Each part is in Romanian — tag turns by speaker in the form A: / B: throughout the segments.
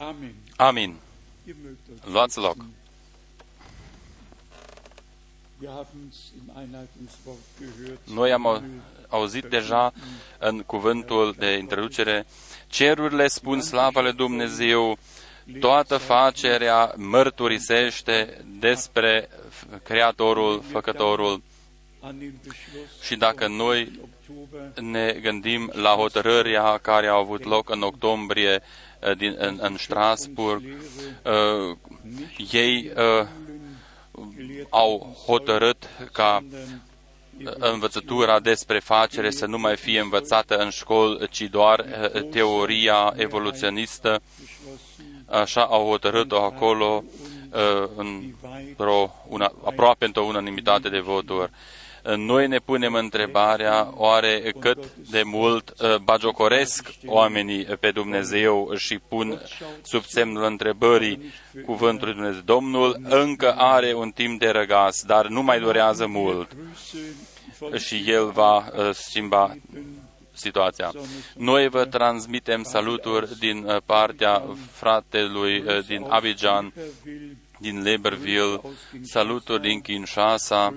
A: Amen.
B: Amin.
A: Ihr mögt euch
B: Luați loc.
A: Wir haben es im Einleitungswort gehört.
B: Noi am au- auzit deja în cuvântul de introducere, cerurile spun slavă lui Dumnezeu, toată facerea mărturisește despre Creatorul, Făcătorul
A: an den Beschluss
B: și dacă noi
A: im Oktober
B: ne gândim la hotărârea care a avut loc în octombrie eh, din, în, în Strasburg, uh, ei uh, au hotărât ca învățătura despre facere să nu mai fie învățată în școli, ci doar uh, teoria evoluționistă. Așa au hotărât-o acolo uh, într-o, una, aproape într-o unanimitate de voturi. Uh, Noi ne punem întrebarea oare cât de mult uh, bagiocoresc oamenii pe Dumnezeu și pun sub semnul întrebării cuvântul lui Dumnezeu. Domnul încă are un timp de răgaz, dar nu mai durează mult și El va uh, schimba situația. Noi vă transmitem saluturi din uh, partea fratelui uh, din Abidjan, din Libreville, saluturi din Kinshasa,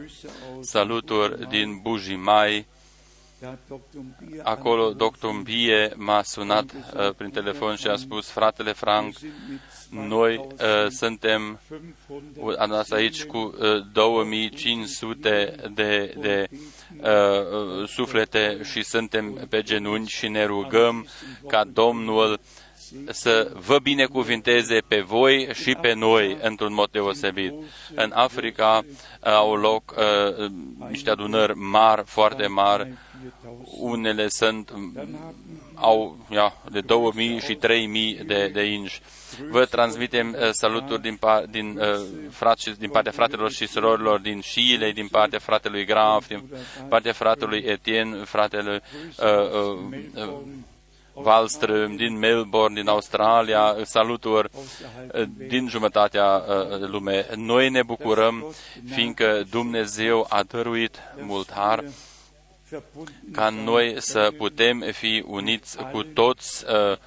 B: saluturi din Bujimai. Acolo dr. Mbie m-a sunat uh, prin telefon și a spus, fratele Frank, noi uh, suntem am dat aici cu uh, 2500 de, de uh, suflete și suntem pe genunchi și ne rugăm ca Domnul să vă binecuvinteze pe voi și pe noi într-un mod deosebit. În Africa uh, au loc uh, niște adunări mari, foarte mari, unele sunt au ia, de 2000 și 3000 de, de inși. Vă transmitem uh, saluturi din, par, din, uh, frați, din partea fratelor și surorilor din Chile, din partea fratelui Graf, din partea fratelui Etienne, fratelui uh, uh, uh, Wallström, din Melbourne, din Australia, saluturi uh, din jumătatea uh, lume. Noi ne bucurăm, fiindcă Dumnezeu a dăruit mult har ca noi să putem fi uniți cu toți uh,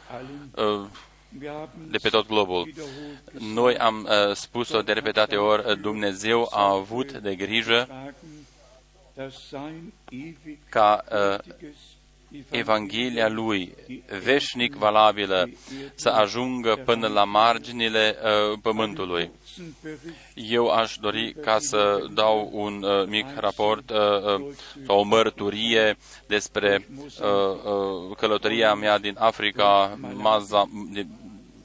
B: uh, de pe tot globul. Noi am uh, spus-o de repetate ori, Dumnezeu a avut de grijă ca uh, Evanghelia Lui, veșnic valabilă, să ajungă până la marginile uh, pământului. Eu aș dori ca să dau un uh, mic raport uh, uh, sau o mărturie despre uh, uh, călătoria mea din Africa, Maza, din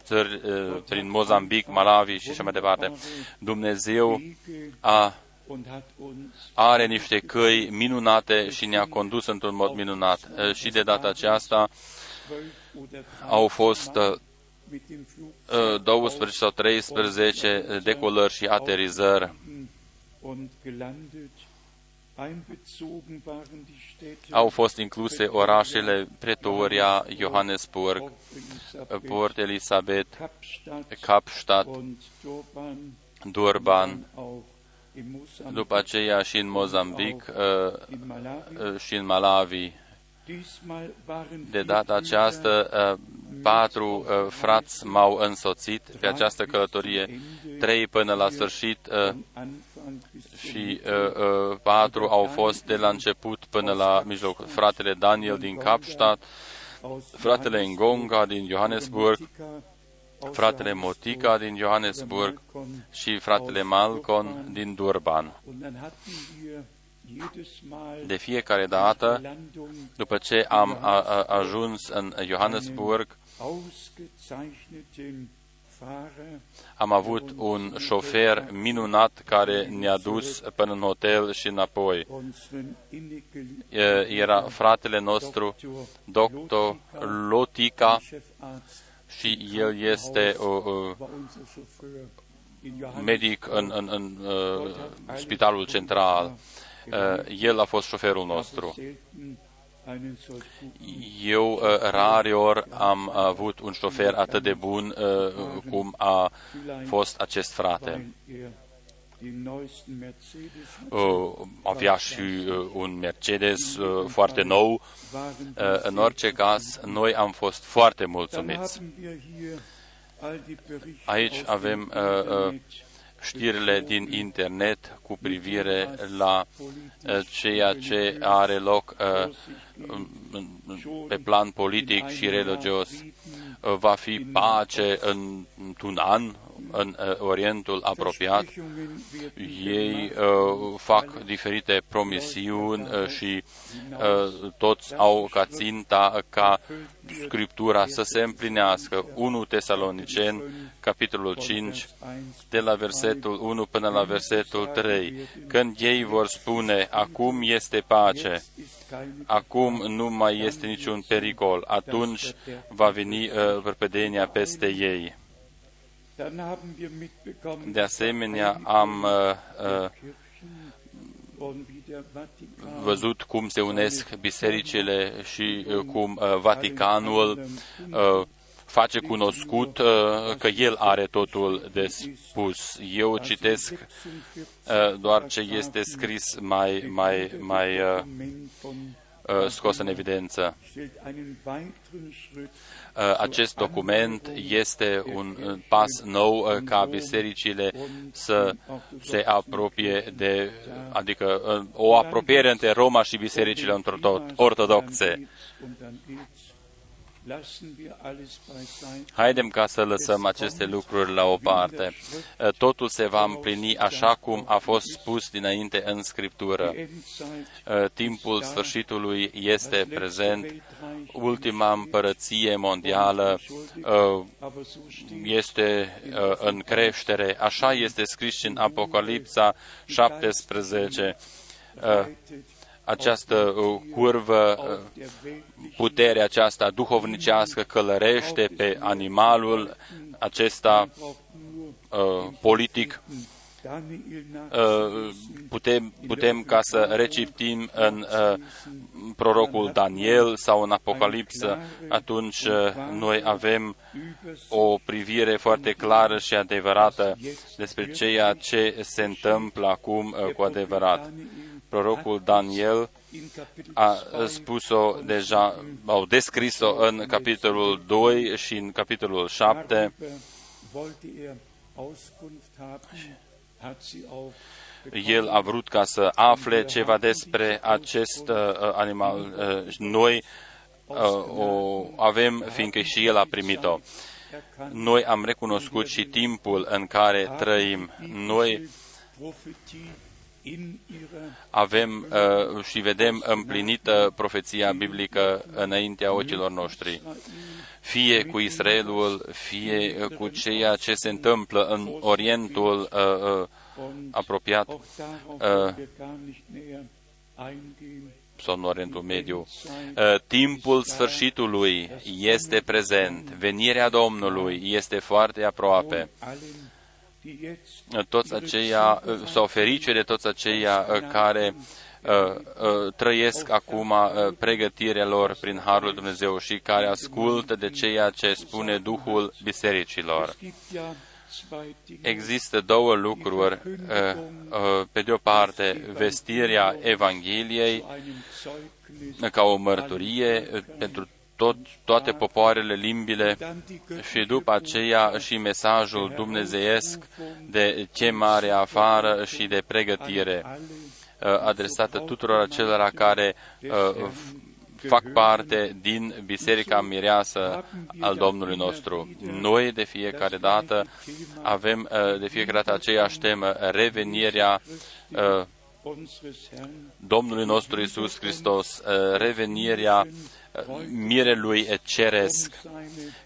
B: țări, uh, prin Mozambic, Malawi și așa mai departe. Dumnezeu a are niște căi minunate și ne-a condus într-un mod minunat. Uh, Și de data aceasta au fost uh, 12 sau 13 decolări și aterizări. Au fost incluse orașele Pretoria, Johannesburg, Port Elizabeth, Kapstadt, Durban, după aceea și în Mozambic uh, uh, și în Malawi. De data aceasta, uh, patru uh, frați m-au însoțit pe această călătorie, trei până la sfârșit uh, și uh, uh, patru au fost de la început până la mijloc. Fratele Daniel din Kapstadt, fratele Ngonga din Johannesburg, fratele Motica din Johannesburg și fratele Malcon din Durban. De fiecare dată, după ce am a, a, ajuns în Johannesburg, am avut un șofer minunat care ne-a dus până în hotel și înapoi. Era fratele nostru, doctor Lotica, și el este o, o medic în, în, în uh, spitalul central. Uh, el a fost șoferul nostru. Eu uh, rare ori am avut un șofer atât de bun uh, cum a fost acest frate. Uh, avea și uh, un Mercedes uh, foarte nou. Uh, în orice caz, noi am fost foarte mulțumiți. Aici avem uh, uh, știrile din internet cu privire la uh, ceea ce are loc uh, pe plan politic și religios. Uh, va fi pace într-un an în Orientul apropiat. Ei uh, fac diferite promisiuni uh, și uh, toți au ca ținta ca Scriptura să se împlinească. 1 Tesalonicen, capitolul 5, de la versetul 1 până la versetul 3. Când ei vor spune, acum este pace, acum nu mai este niciun pericol, atunci va veni uh, repedenia peste ei. De asemenea, am uh, uh, văzut cum se unesc bisericile și uh, cum uh, Vaticanul uh, face cunoscut uh, că el are totul de spus. Eu citesc uh, doar ce este scris mai, mai, mai uh, uh, scos în evidență. Uh, acest document este un uh, pas nou uh, ca bisericile să se apropie de, adică o apropiere între Roma și bisericile ortodoxe. Haidem ca să lăsăm aceste lucruri la o parte. Totul se va împlini așa cum a fost spus dinainte în Scriptură. Timpul sfârșitului este prezent. Ultima împărăție mondială este în creștere. Așa este scris în Apocalipsa 17 această uh, curvă, uh, puterea aceasta duhovnicească călărește pe animalul acesta uh, politic. Putem, putem ca să reciptim în prorocul Daniel sau în Apocalipsă, atunci noi avem o privire foarte clară și adevărată despre ceea ce se întâmplă acum cu adevărat prorocul Daniel a spus-o deja, au descris-o în capitolul 2 și în capitolul 7. El a vrut ca să afle ceva despre acest uh, animal. Uh, noi uh, o avem, fiindcă și el a primit-o. Noi am recunoscut și timpul în care trăim. Noi avem uh, și vedem împlinită profeția biblică înaintea ochilor noștri. Fie cu Israelul, fie cu ceea ce se întâmplă în Orientul uh, uh, apropiat uh, sau în Orientul Mediu. Uh, timpul sfârșitului este prezent. Venirea Domnului este foarte aproape toți aceia, sau ferice de toți aceia uh, care uh, uh, trăiesc acum pregătirea lor prin Harul Dumnezeu și care ascultă de ceea ce spune Duhul bisericilor. Există două lucruri. Pe de o parte, vestirea Evangheliei ca o mărturie pentru tot, toate popoarele, limbile și după aceea și mesajul dumnezeiesc de chemare afară și de pregătire uh, adresată tuturor acelora care uh, fac parte din Biserica Mireasă al Domnului nostru. Noi de fiecare dată avem uh, de fiecare dată aceeași temă, revenirea Domnului nostru Isus Hristos, revenirea mirelui ceresc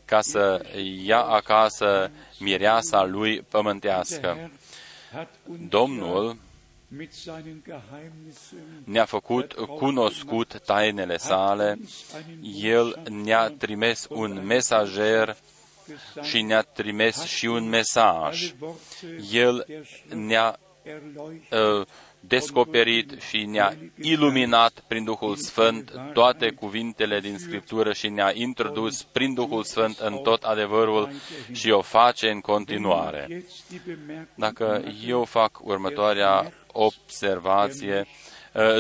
B: ca să ia acasă mireasa lui pământească. Domnul ne-a făcut cunoscut tainele sale, El ne-a trimis un mesager și ne-a trimis și un mesaj. El ne-a uh, descoperit și ne-a iluminat prin Duhul Sfânt toate cuvintele din Scriptură și ne-a introdus prin Duhul Sfânt în tot adevărul și o face în continuare. Dacă eu fac următoarea observație, uh,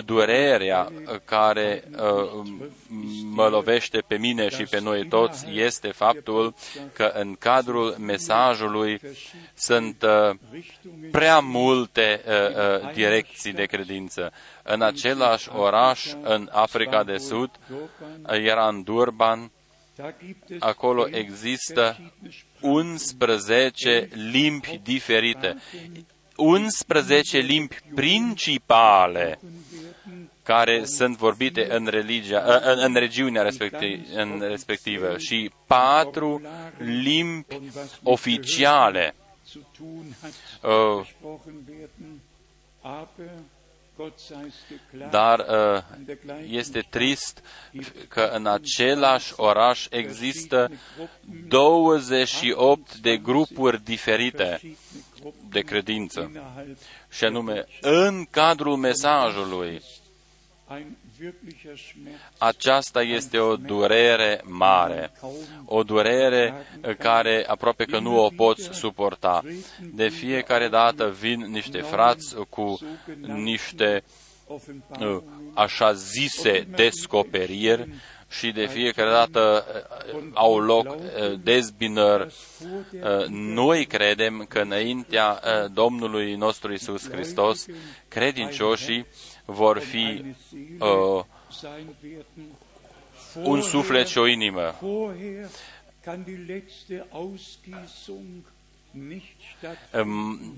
B: durerea care uh, mă lovește pe mine și pe noi toți este faptul că în cadrul mesajului sunt uh, prea multe direcții de credință. În același oraș, în Africa de Sud, era în Durban, acolo există 11 limbi diferite. 11 limbi principale care sunt vorbite în, religia, în, în regiunea respectiv, în respectivă și patru limbi oficiale. Uh, dar uh, este trist că în același oraș există 28 de grupuri diferite de credință. Și anume, în cadrul mesajului, aceasta este o durere mare, o durere care aproape că nu o poți suporta. De fiecare dată vin niște frați cu niște uh, așa zise descoperiri și de fiecare dată uh, au loc uh, dezbinări. Noi credem că înaintea Domnului nostru Isus Hristos, credincioșii vor fi uh, un suflet și o inimă.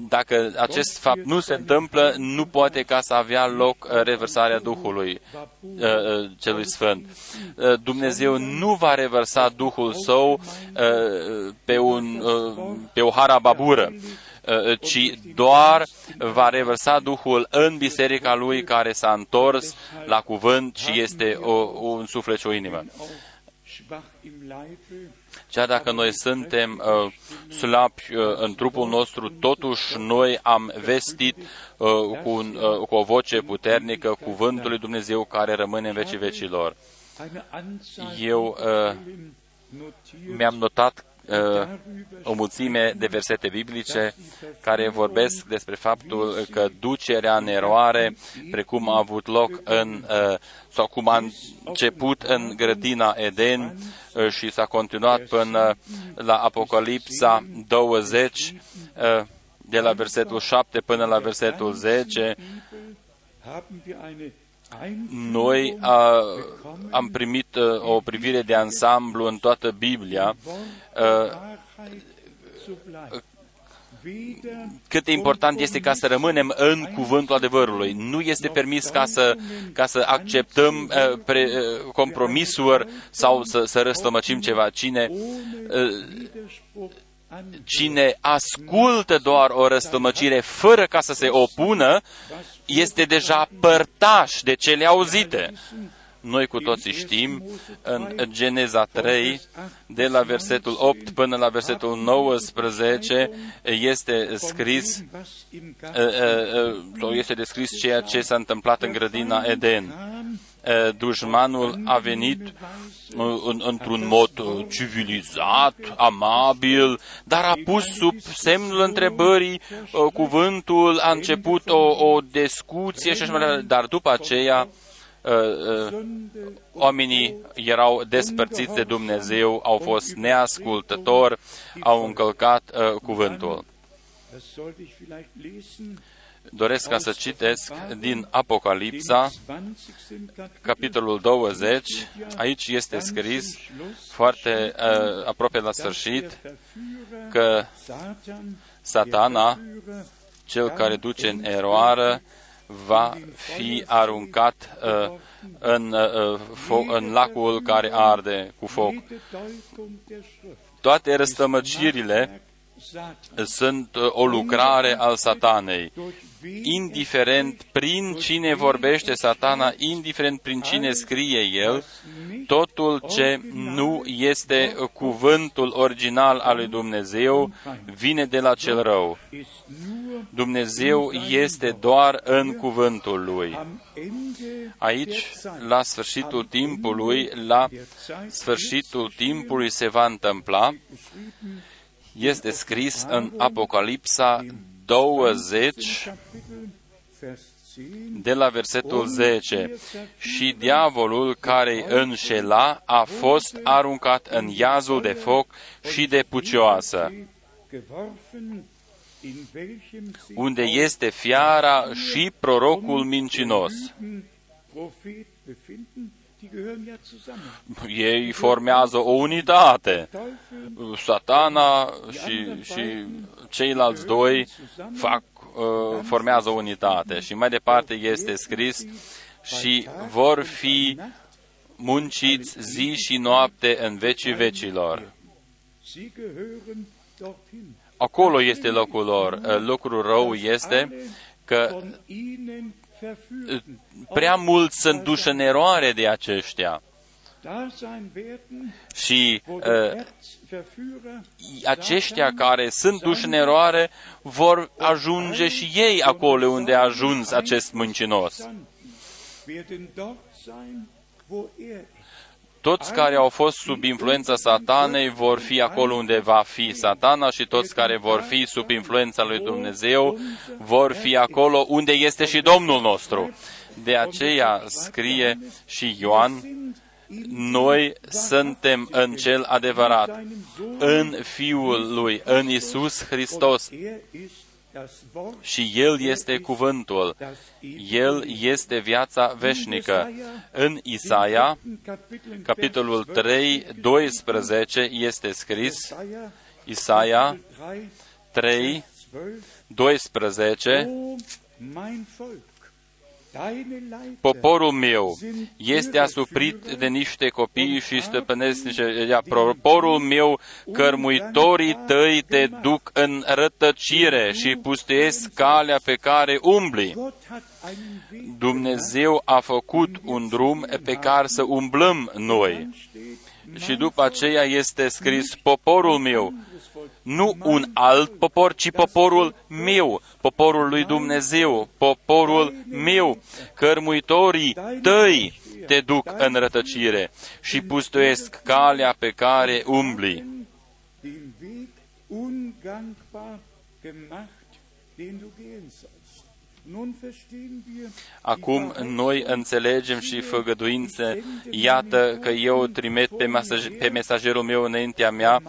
B: Dacă acest fapt nu se întâmplă, nu poate ca să avea loc uh, reversarea Duhului uh, uh, celui Sfânt. Dumnezeu nu va reversa Duhul Său pe, un, pe o harababură ci doar va reversa Duhul în biserica lui care s-a întors la cuvânt și este o, un suflet și o inimă. Chiar dacă noi suntem uh, slabi uh, în trupul nostru, totuși noi am vestit uh, cu, un, uh, cu o voce puternică cuvântul lui Dumnezeu care rămâne în vecii vecilor. Eu uh, mi-am notat uh, o mulțime de versete biblice care vorbesc despre faptul că ducerea în eroare, precum a avut loc în, uh, sau cum a început în grădina Eden uh, și s-a continuat până la Apocalipsa 20, uh, de la versetul 7 până la versetul 10, noi a, am primit uh, o privire de ansamblu în toată Biblia uh, cât de important este ca să rămânem în cuvântul adevărului. Nu este permis ca să, ca să acceptăm uh, pre, uh, compromisuri sau să, să răstămăcim ceva. Cine, uh, cine ascultă doar o răstămăcire fără ca să se opună, este deja părtaș de cele auzite. Noi cu toții știm, în Geneza 3, de la versetul 8 până la versetul 19, este scris, sau este descris ceea ce s-a întâmplat în grădina Eden dușmanul a venit în, într-un mod civilizat, amabil, dar a pus sub semnul întrebării cuvântul, a început o, o discuție și așa mai departe, dar după aceea oamenii erau despărțiți de Dumnezeu, au fost neascultători, au încălcat cuvântul doresc ca să citesc din Apocalipsa, capitolul 20. Aici este scris foarte uh, aproape la sfârșit că satana, cel care duce în eroară, va fi aruncat uh, în, uh, fo- în lacul care arde cu foc. Toate răstămăcirile sunt uh, o lucrare al satanei indiferent prin cine vorbește satana, indiferent prin cine scrie el, totul ce nu este cuvântul original al lui Dumnezeu vine de la cel rău. Dumnezeu este doar în cuvântul lui. Aici, la sfârșitul timpului, la sfârșitul timpului se va întâmpla, este scris în Apocalipsa 20, de la versetul 10. Și diavolul care înșela a fost aruncat în iazul de foc și de pucioasă, unde este fiara și prorocul mincinos. Ei formează o unitate. Satana și, și ceilalți doi fac, uh, formează o unitate. Și mai departe este scris și vor fi munciți zi și noapte în vecii vecilor. Acolo este locul lor. Locul rău este că prea mult sunt duși în eroare de aceștia. Și uh, aceștia care sunt duși în eroare vor ajunge și ei acolo unde a ajuns acest mâncinos. Toți care au fost sub influența satanei vor fi acolo unde va fi satana și toți care vor fi sub influența lui Dumnezeu vor fi acolo unde este și Domnul nostru. De aceea scrie și Ioan, noi suntem în cel adevărat, în Fiul lui, în Isus Hristos. Și El este cuvântul. El este viața veșnică. În Isaia, capitolul 3, 12, este scris, Isaia 3, 12, Poporul meu este asuprit de niște copii și stăpânesc niște... Poporul meu, cărmuitorii tăi te duc în rătăcire și pustuiesc calea pe care umbli. Dumnezeu a făcut un drum pe care să umblăm noi. Și după aceea este scris, poporul meu, nu un alt popor, ci poporul meu, poporul lui Dumnezeu, poporul meu, cărmuitorii tăi te duc în rătăcire și pustuiesc calea pe care umbli. Acum noi înțelegem și făgăduințe, iată că eu trimit pe, mesaj, pe mesagerul meu înaintea mea,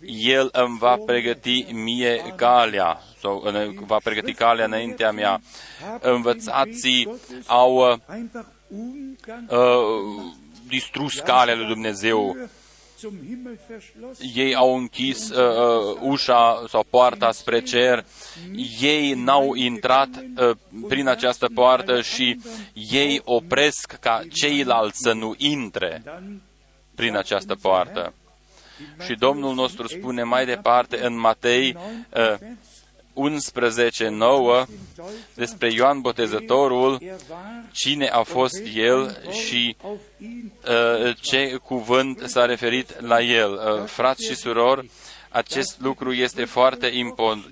B: el îmi va pregăti mie calea, sau va pregăti calea înaintea mea. Învățații au uh, uh, distrus calea lui Dumnezeu ei au închis uh, uh, ușa sau poarta spre cer, ei n-au intrat uh, prin această poartă și ei opresc ca ceilalți să nu intre prin această poartă. Și Domnul nostru spune mai departe în Matei uh, 11, 9, despre Ioan Botezătorul, cine a fost el și uh, ce cuvânt s-a referit la el. Uh, frați și surori, acest lucru este foarte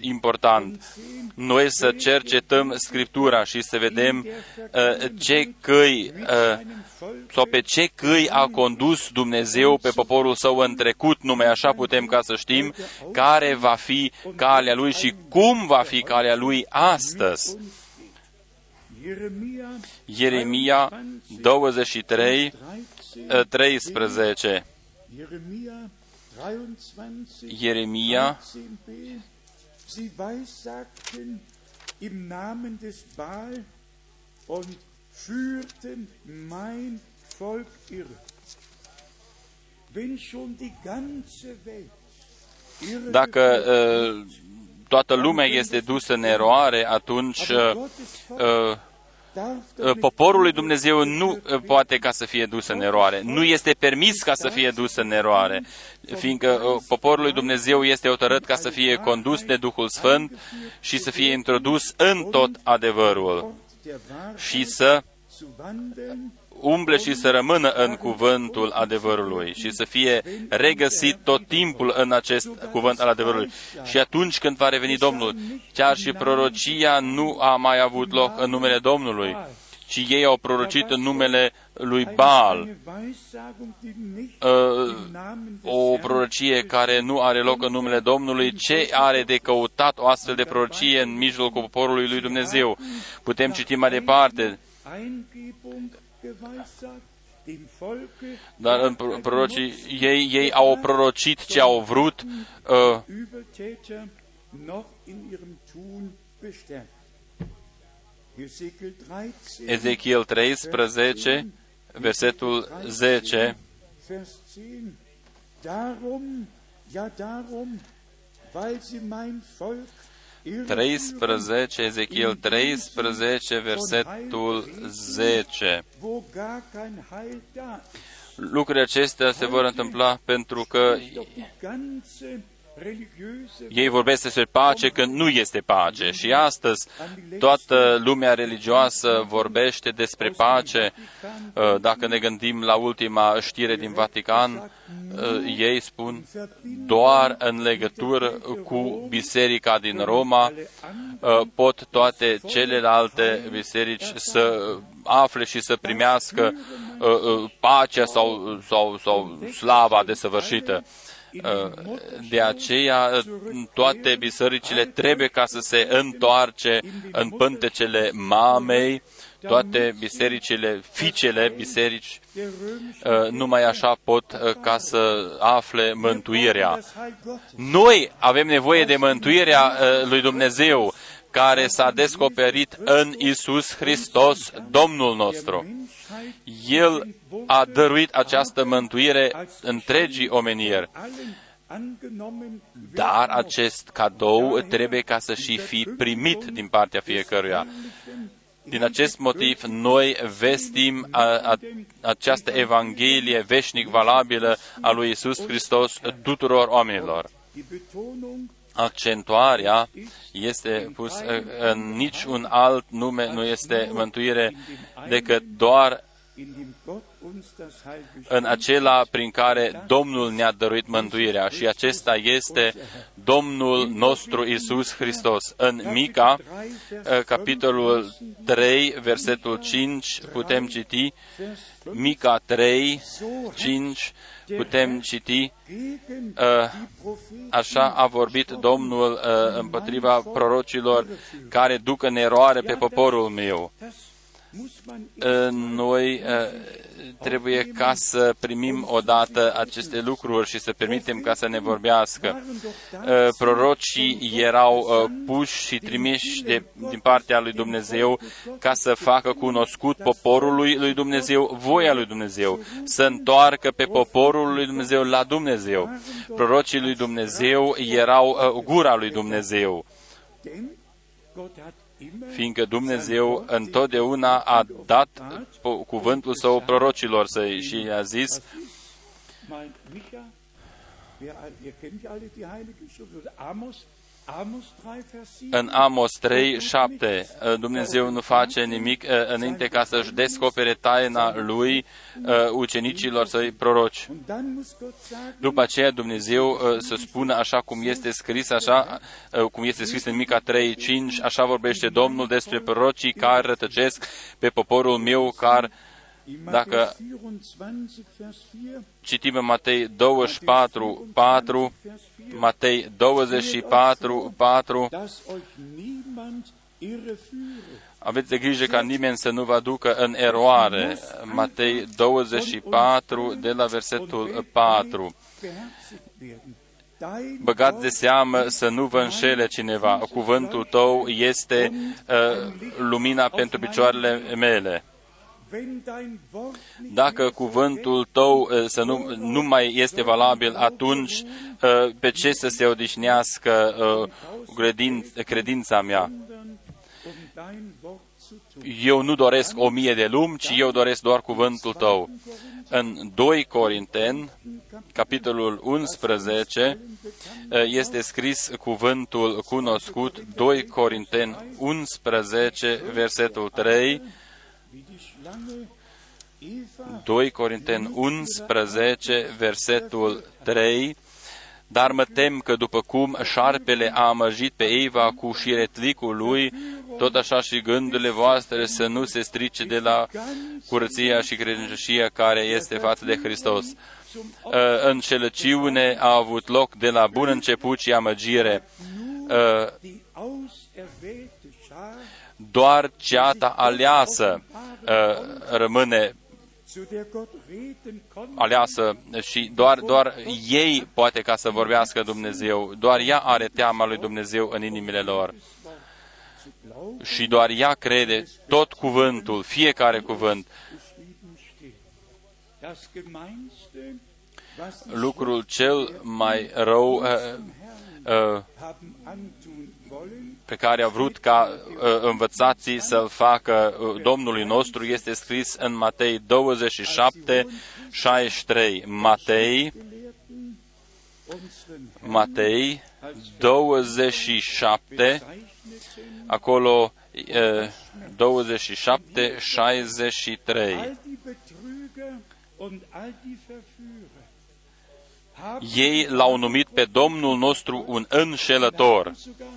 B: important. Noi să cercetăm Scriptura și să vedem uh, ce căi uh, sau pe ce căi a condus Dumnezeu pe poporul său în trecut, numai așa putem ca să știm care va fi calea lui și cum va fi calea lui astăzi. Ieremia 23, 13. Jeremia Sie weissagten im Namen des Baal und führten mein Volk irre. Wenn schon die ganze Welt Dacă uh, toată lumea este dusă în eroare, atunci uh, poporul lui Dumnezeu nu uh, poate ca să fie dus în eroare. Nu este permis ca să fie dus în eroare, fiindcă uh, poporul lui Dumnezeu este hotărât ca să fie condus de Duhul Sfânt și să fie introdus în tot adevărul și să umble și să rămână în cuvântul adevărului și să fie regăsit tot timpul în acest cuvânt al adevărului. Și atunci când va reveni Domnul, chiar și prorocia nu a mai avut loc în numele Domnului, ci ei au prorocit în numele lui Baal. Uh, o prorocie care nu are loc în numele Domnului, ce are de căutat o astfel de prorocie în mijlocul poporului lui Dumnezeu? Putem citi mai departe. Dar în prorocii, ei, ei au prorocit ce au vrut. Uh, Ezechiel 13, versetul 10. Darum, ja darum, weil sie mein Volk 13, Ezechiel 13, versetul 10. Lucrurile acestea se vor întâmpla pentru că ei vorbesc despre pace când nu este pace. Și astăzi toată lumea religioasă vorbește despre pace. Uh, dacă ne gândim la ultima știre din Vatican, uh, ei spun doar în legătură cu biserica din Roma uh, pot toate celelalte biserici să afle și să primească pacea sau, sau, sau slava desăvârșită. Uh, de aceea, uh, toate bisericile trebuie ca să se întoarce în pântecele mamei, toate bisericile, ficele biserici, uh, numai așa pot ca să afle mântuirea. Noi avem nevoie de mântuirea lui Dumnezeu, care s-a descoperit în Isus Hristos, Domnul nostru. El a dăruit această mântuire întregii omenieri. Dar acest cadou trebuie ca să și fi primit din partea fiecăruia. Din acest motiv, noi vestim a, a, această Evanghelie veșnic valabilă a lui Isus Hristos tuturor oamenilor accentuarea este pus în niciun alt nume, nu este mântuire decât doar în acela prin care Domnul ne-a dăruit mântuirea și acesta este Domnul nostru Isus Hristos. În Mica, capitolul 3, versetul 5, putem citi, Mica 3, 5, putem citi, așa a vorbit Domnul împotriva prorocilor care duc în eroare pe poporul meu. Noi trebuie ca să primim odată aceste lucruri și să permitem ca să ne vorbească. Prorocii erau puși și trimiși de, din partea lui Dumnezeu ca să facă cunoscut poporului lui Dumnezeu voia lui Dumnezeu, să întoarcă pe poporul lui Dumnezeu la Dumnezeu. Prorocii lui Dumnezeu erau gura lui Dumnezeu fiindcă Dumnezeu întotdeauna a dat cuvântul său prorocilor săi și a zis, în Amos 3, 7, Dumnezeu nu face nimic uh, înainte ca să-și descopere taina lui uh, ucenicilor săi proroci. După aceea Dumnezeu uh, să spună așa cum este scris, așa cum este scris în Mica 3, 5, așa vorbește Domnul despre prorocii care rătăcesc pe poporul meu, care dacă citim în Matei 24, 4, Matei 24, 4, aveți de grijă ca nimeni să nu vă ducă în eroare. Matei 24, de la versetul 4. Băgați de seamă să nu vă înșele cineva. Cuvântul tău este uh, lumina pentru picioarele mele. Dacă cuvântul tău uh, să nu, nu mai este valabil, atunci uh, pe ce să se odihnească uh, credința mea? Eu nu doresc o mie de lumi, ci eu doresc doar cuvântul tău. În 2 Corinteni, capitolul 11, este scris cuvântul cunoscut, 2 Corinteni 11, versetul 3, 2 Corinteni 11, versetul 3, Dar mă tem că după cum șarpele a amăjit pe Eva cu șiretlicul lui, tot așa și gândurile voastre să nu se strice de la curăția și credincioșia care este față de Hristos. Uh, înșelăciune a avut loc de la bun început și amăgire. Doar ceata aleasă uh, rămâne
A: zu der Gott reden konnte,
B: aleasă și doar, doar ei poate ca să vorbească Dumnezeu, doar ea are teama lui Dumnezeu în inimile lor
A: zu glauben,
B: și doar ea crede tot cuvântul, fiecare cuvânt.
A: Geschrieben steht. Das Gemeinste, was die
B: Lucrul cel mai rău uh, uh,
A: haben antun wollen,
B: pe care a vrut ca uh, învățații să-l facă uh, Domnului nostru este scris în Matei 27, 63. Matei,
A: Gelehrten, unseren Herrn
B: Matei 27,
A: zeichneten
B: acolo uh, 27, 63. Ei l-au numit pe Domnul nostru un înșelător.
A: sogar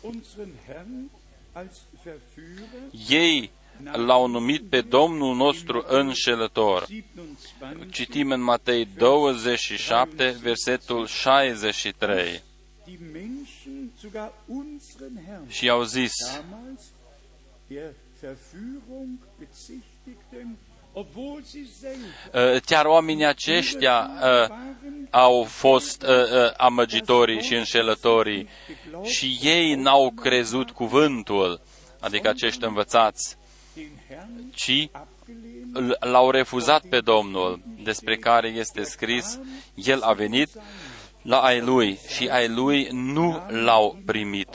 A: unseren Herrn als Verführer
B: Ei l-au numit pe Domnul nostru înșelător.
A: 27
B: Citim în Matei 27, versetul 63.
A: die Menschen sogar unseren Herrn
B: Și au zis,
A: damals der Verführung bezichtigten, obwohl sie selber
B: uh, chiar oamenii aceștia uh,
A: waren
B: au fost uh, uh, amăgitorii și înșelătorii și ei n-au crezut cuvântul, adică acești învățați,
A: den Herrn
B: ci
A: abgelehnt,
B: l- l-au refuzat pe Domnul, despre care este scris, El a venit la ai lui și ai lui nu l-au primit.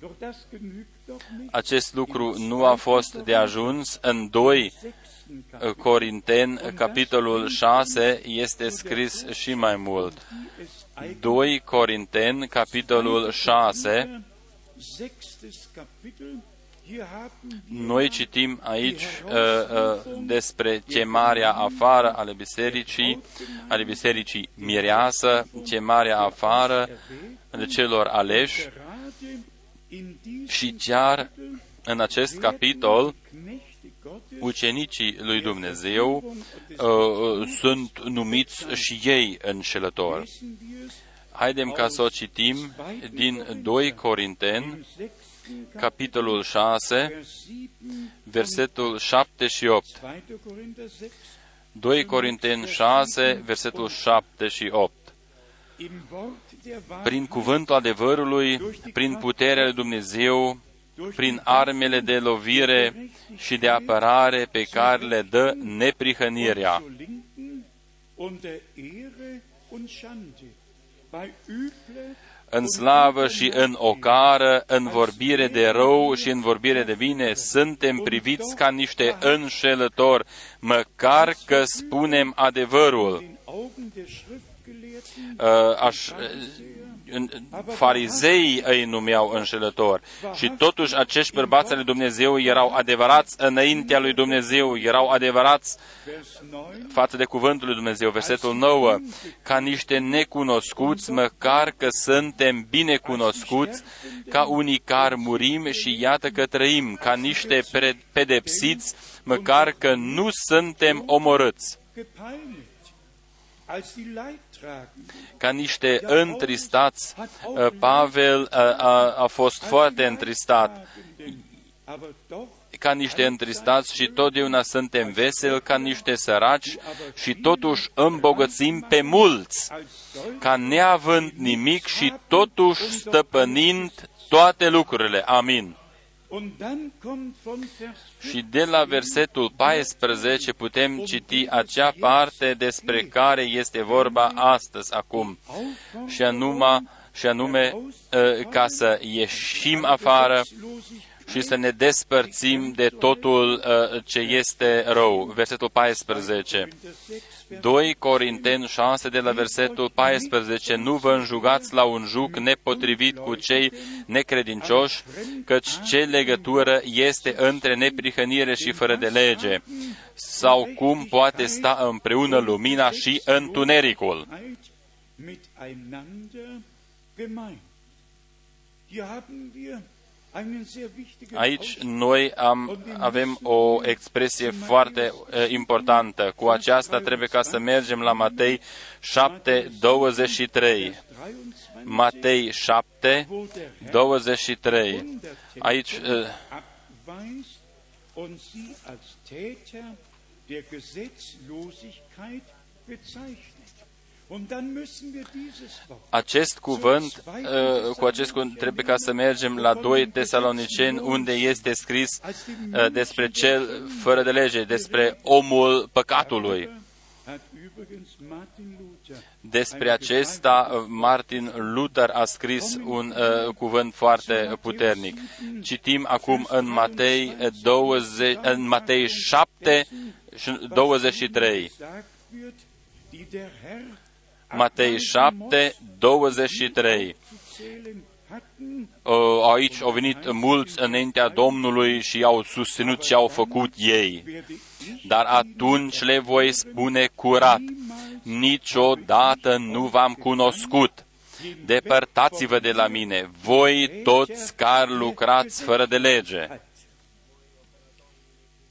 A: doch das genügt doch nicht.
B: Acest lucru nu a fost de ajuns. În 2
A: Sechsten
B: uh,
A: Kapitel
B: Corinteni, capitolul 6, este scris și mai mult.
A: es eigentlich
B: 2 Corinteni, capitolul 6,
A: sechstes Kapitel. Hier haben wir
B: noi citim aici uh, uh, despre chemarea afară ale bisericii, ale bisericii mireasă, chemarea afară de celor aleși
A: gerade in diesem
B: și chiar în acest capitol
A: Knechte Gottes
B: ucenicii lui Dumnezeu uh, uh, sunt numiți și ei înșelători.
A: lesen wir es
B: Haidem ca să o citim din 2 Corinteni,
A: im sechsten Kapitel,
B: capitolul 6,
A: Vers 7,
B: versetul 7 și 8.
A: 2. Korinther 6,
B: 2 Corinteni 6, versetul 7 și 8.
A: im Wort der
B: Prin
A: Wahrheit,
B: cuvântul adevărului, prin puterea lui Dumnezeu, prin armele de lovire și de apărare pe care le dă neprihănirea.
A: zur Linken und der Ehre und Schande. Bei üble
B: În slavă și în ocară, în vorbire de rău și în vorbire de bine, suntem priviți ca niște înșelători, măcar că spunem adevărul.
A: den Augen der Schriftgelehrten
B: Uh, aș, în- farizeii îi numeau înșelători. Și totuși acești bărbați ale Dumnezeu erau adevărați înaintea lui Dumnezeu, erau adevărați
A: Vers 9,
B: față de cuvântul lui Dumnezeu, versetul 9, ca niște necunoscuți, măcar că suntem bine cunoscuți, ca unii care murim și iată că trăim, ca niște pre- pedepsiți, măcar că nu suntem omorâți,
A: gepeinigt, als die Leidtragenden
B: ca niște întristați. Uh, Pavel uh, a, a fost foarte întristat,
A: aber doch
B: ca niște întristați și totdeauna suntem veseli ca niște săraci și totuși îmbogățim pe mulți,
A: als solch
B: ca neavând nimic și totuși stăpânind toate lucrurile. Amin. Și de la versetul 14 putem citi acea parte despre care este vorba astăzi, acum, și anume, și anume uh, ca să ieșim afară și să ne despărțim de totul uh, ce este rău. Versetul 14. 2 Corinteni 6 de la versetul 14. Nu vă înjugați la un juc nepotrivit cu cei necredincioși, căci ce legătură este între neprihănire și fără de lege? Sau cum poate sta împreună lumina și întunericul?
A: miteinander gemeint. Hier haben wir einen sehr wichtigen
B: Aici
A: Ausdruck.
B: noi am, avem o expresie foarte uh, importantă. Cu aceasta trebuie ca să mergem la Matei 7, 23.
A: 23,
B: Matei 7,
A: wo der Herr
B: 23.
A: Wundertempel
B: Aici uh,
A: abweist und sie als Täter der Gesetzlosigkeit bezeichnet.
B: Acest cuvânt, uh, cu acest cuvânt trebuie ca să mergem la 2 Tesaloniceni, unde este scris uh, despre cel fără de lege, despre omul păcatului.
A: hat übrigens Martin Luther
B: Despre acesta, uh, Martin Luther a scris un uh, cuvânt foarte puternic. Citim acum în Matei, uh, 20, în Matei 7 și 23.
A: Gesagt wird, die der Herr
B: Matei 7, 23.
A: zu zählen hatten,
B: Uh, Aici au venit mulți înaintea Domnului și au susținut ce au făcut ei.
A: werde ich
B: Dar atunci le voi spune curat, niciodată nu v-am cunoscut. Depărtați-vă de la mine, voi toți care lucrați fără de lege.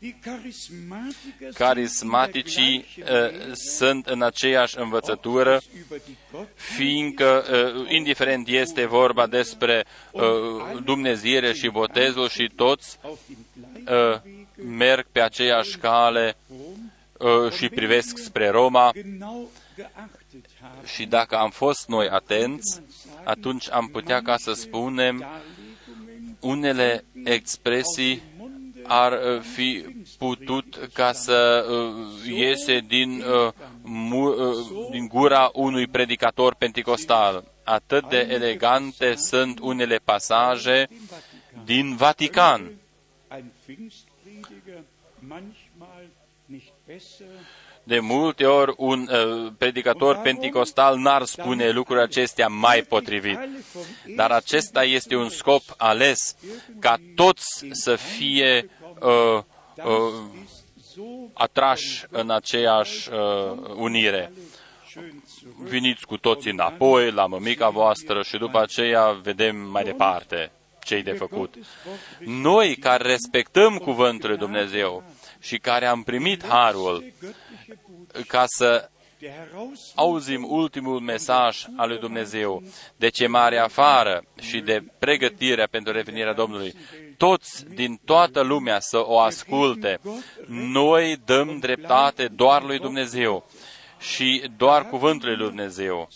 A: Die Charismatiker
B: Carismaticii
A: sind in der
B: uh,
A: gleichen
B: sunt în aceeași învățătură,
A: Lehre, über die Gott
B: fiindcă, uh, indiferent este vorba despre uh, Dumnezeire și botezul și toți
A: auf dem gleichen
B: uh, merg pe aceeași cale uh, și privesc spre Roma.
A: Genau geachtet haben,
B: și dacă am fost noi atenți, atunci am putea ca să spunem
A: Darlegungen
B: unele expresii ar uh, fi putut ca să uh, iese din, uh, mu, uh, din gura unui predicator penticostal. Atât de elegante sunt unele pasaje din Vatican.
A: Ein Pfingstprediger manchmal nicht besser
B: De multe ori un uh, predicator penticostal n-ar spune lucrurile acestea mai potrivit.
A: alle vom
B: Dar acesta este un scop ales ca toți să fie uh, uh,
A: ist so
B: atrași în aceeași uh, unire.
A: schön zu
B: Veniți cu toții înapoi la mămica voastră și după aceea vedem mai departe ce de făcut. Noi care respectăm cuvântul lui Dumnezeu și care am primit harul
A: göttliche Botschaft
B: ca să
A: der heraus
B: auzim ultimul mesaj al lui Dumnezeu de chemare afară și de pregătirea pentru revenirea Domnului. Toți din toată lumea să o asculte. Noi dăm dreptate doar lui Dumnezeu și doar cuvântul lui Dumnezeu.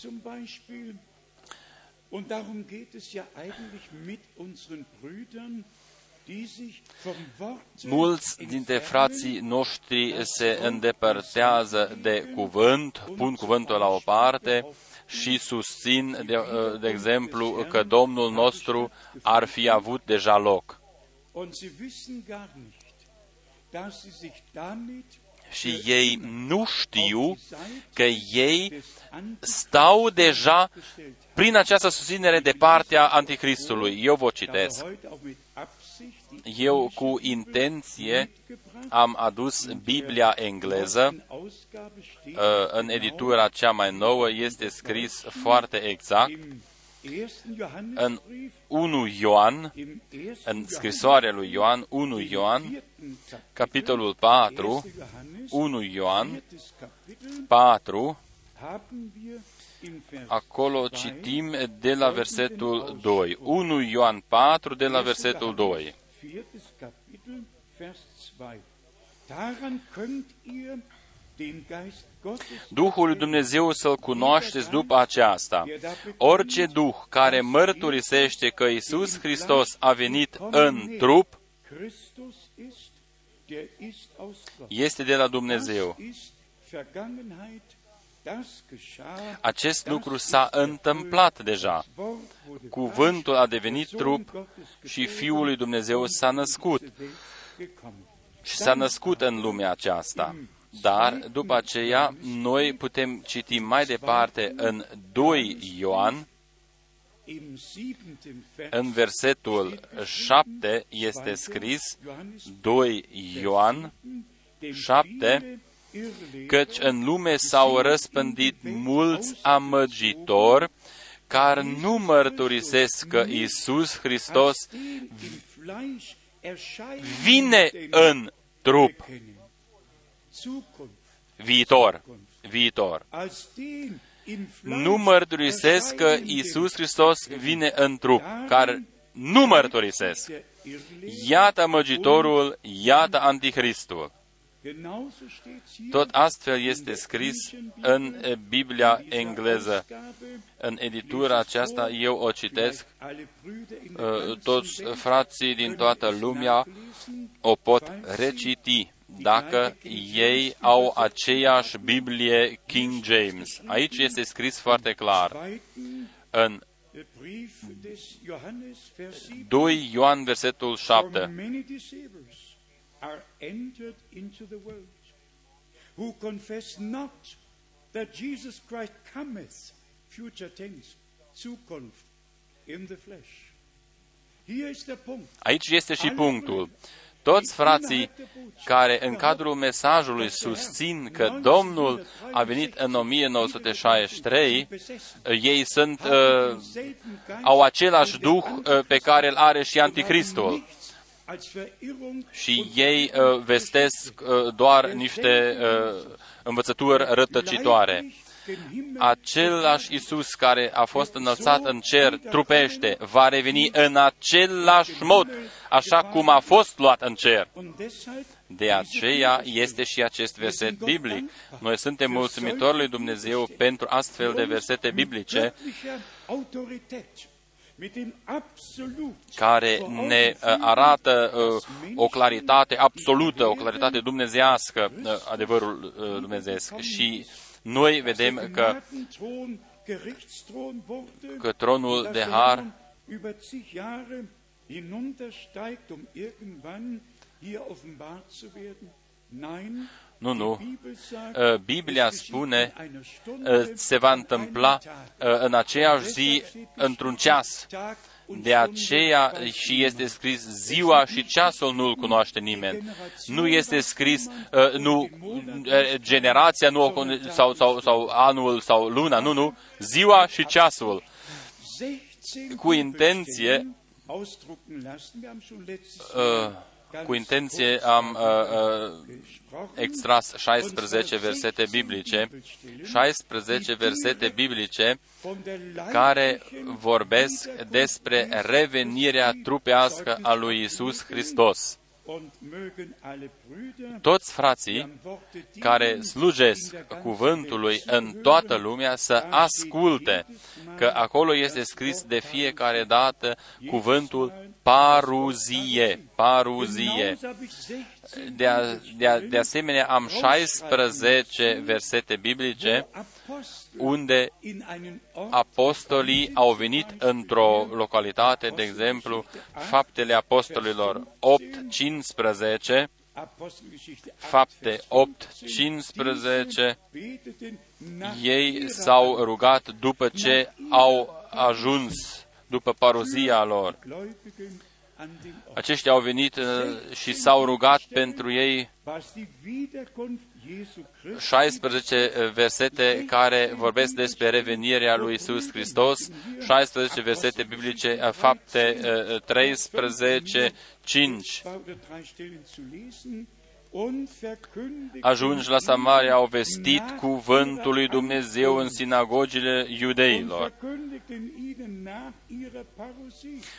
B: Mulți dintre frații noștri se îndepărtează de cuvânt, pun cuvântul la o parte și susțin, de, de exemplu, că Domnul nostru ar fi avut deja loc.
A: Und sie wissen gar nicht, dass sie sich damit
B: Și ei nu știu
A: auf die Seite
B: că ei
A: des
B: stau deja
A: gestellt
B: prin această susținere de partea Antichristului. Eu vă citesc.
A: Heute auch mit Absicht die
B: Eu cu intenție
A: mitgebracht.
B: am adus Biblia engleză.
A: In Ausgabe steht
B: Uh, În editura cea mai nouă este scris foarte exact
A: im ersten
B: în
A: Johannesbrief,
B: 1 Ioan,
A: im ersten
B: în scrisoarea lui Ioan, 1 Ioan,
A: vierten Kapitel,
B: capitolul 4,
A: 1. Johannes,
B: 1 Ioan
A: viertes Kapitel,
B: 4,
A: haben wir im Vers
B: acolo citim de la versetul 2. 1 Ioan 4, de la versetul 2.
A: Viertes Kapitel, Vers 2. Daran könnt ihr den Geist Gottes
B: Duhul lui Dumnezeu să-L cunoașteți după aceasta. Orice Duh care mărturisește că Isus Hristos a venit în trup,
A: Christus ist, der ist aus Gott.
B: este de la Dumnezeu.
A: Das ist Vergangenheit, das geschah.
B: Acest lucru s-a întâmplat deja.
A: Das Wort wurde
B: Cuvântul a devenit
A: Fleisch, der Sohn
B: trup
A: Gottes
B: și Fiul lui Dumnezeu s-a născut
A: zur Welt gekommen.
B: și s-a născut în lumea aceasta. Dar, după aceea, noi putem citi mai departe în 2 Ioan,
A: Im siebenten Vers
B: în versetul 7 este scris, 2 Ioan
A: dem
B: 7,
A: viele
B: căci în lume s-au răspândit mulți amăgitori care nu mărturisesc că Isus Hristos vine în trup viitor, viitor. Nu mărturisesc că Isus Hristos vine în trup, care nu mărturisesc. Iată măgitorul, iată anticristul. Tot astfel este scris în Biblia engleză. În editura aceasta eu o citesc. Toți frații din toată lumea o pot reciti dacă ei au aceeași Biblie King James. Aici este scris foarte clar în 2 Ioan versetul 7
A: are entered into the world, who confess not that Jesus Christ cometh, future tense, Zukunft, in the flesh. Here is the point.
B: Aici este și punctul. Toți frații care în cadrul mesajului susțin că Domnul a venit în 1963, ei sunt, uh, au același duh uh, pe care îl are și Anticristul și ei uh, vestesc uh, doar niște uh, învățături rătăcitoare. Același Isus care a fost înălțat în cer trupește, va reveni în același mod, așa cum a fost luat în cer. De aceea este și acest verset biblic. Noi suntem mulțumitori lui Dumnezeu pentru astfel de versete biblice care ne uh, arată uh, o claritate absolută, o claritate dumnezească, uh, adevărul dumnezeesc. Și noi vedem că, că tronul de har nu, nu. Biblia spune se va întâmpla în aceeași zi, într-un ceas. De aceea și este scris ziua și ceasul nu-l cunoaște nimeni. Nu este scris nu, generația nu, sau, sau, sau anul sau luna, nu, nu, ziua și ceasul. Cu intenție, uh, cu intenție am uh, uh, extras 16 versete biblice, 16 versete biblice care vorbesc despre revenirea trupească a lui Isus Hristos. Toți frații care slujesc cuvântului în toată lumea să asculte că acolo este scris de fiecare dată cuvântul paruzie, paruzie. De, a, de, a, de asemenea, am 16 versete biblice unde apostolii au venit într-o localitate, de exemplu, faptele apostolilor 8, 15, fapte 8, 15, ei s-au rugat după ce au ajuns, după parozia lor. Aceștia au venit uh, și s-au rugat pentru ei 16 uh, versete care vorbesc despre revenirea lui Isus Hristos, 16 versete biblice, uh, fapte 13, 5. Ajungi la Samaria, au vestit cuvântul lui Dumnezeu în sinagogile iudeilor.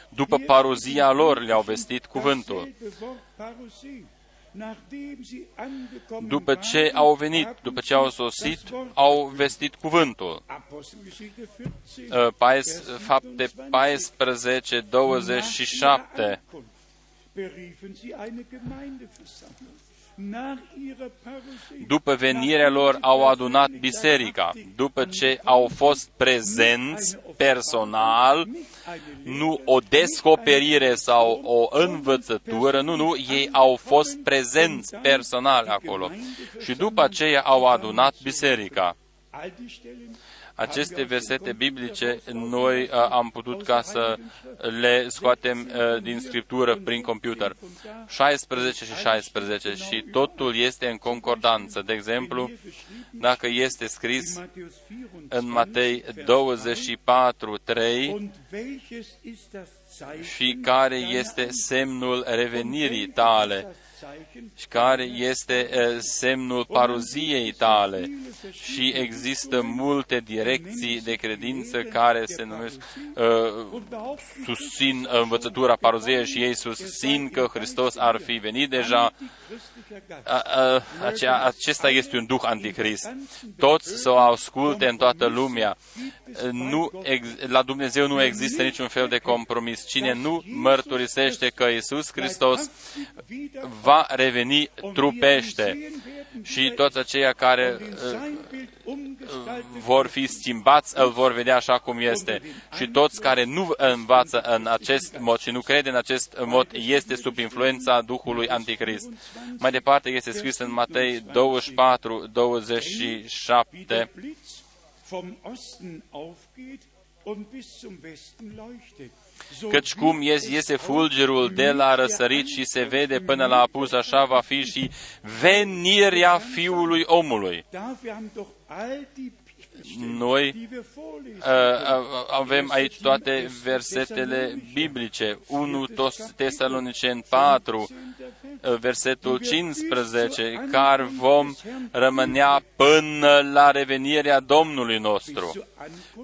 B: După parozia lor le-au vestit cuvântul. După ce au venit, după ce au sosit, au vestit cuvântul. Fapte 14, 27 după venirea lor au adunat biserica, după ce au fost prezenți personal, nu o descoperire sau o învățătură, nu, nu, ei au fost prezenți personal acolo. Și după aceea au adunat biserica. Aceste versete biblice noi uh, am putut ca să le scoatem uh, din scriptură prin computer. 16 și 16 și totul este în concordanță. De exemplu, dacă este scris în Matei 24, 3 și care este semnul revenirii tale și care este semnul paruziei tale. Și există multe direcții de credință care se numesc, uh, susțin învățătura paruziei și ei susțin că Hristos ar fi venit deja. Acea, acesta este un duh anticrist. Toți să o asculte în toată lumea. Nu, la Dumnezeu nu există niciun fel de compromis. Cine nu mărturisește că Isus Hristos va reveni trupește și toți aceia care uh, vor fi schimbați, îl vor vedea așa cum este. Și toți care nu învață în acest mod și nu crede în acest mod, este sub influența Duhului Anticrist. Mai departe este scris în Matei 24, 27, Căci cum iese fulgerul de la răsărit și se vede până la apus, așa va fi și venirea Fiului omului. Noi uh, avem aici toate versetele biblice. 1 Tesalonicen 4, versetul 15, care vom rămânea până la revenirea Domnului nostru,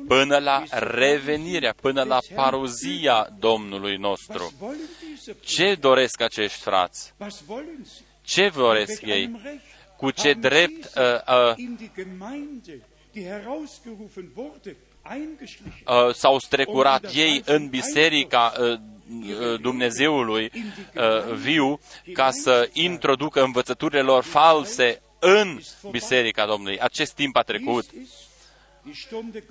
B: până la revenirea, până la paruzia Domnului nostru. Ce doresc acești frați? Ce doresc ei? Cu ce drept uh, uh, uh, s-au strecurat ei în biserica uh, Dumnezeului uh, viu ca să introducă învățăturile lor false în Biserica Domnului. Acest timp a trecut.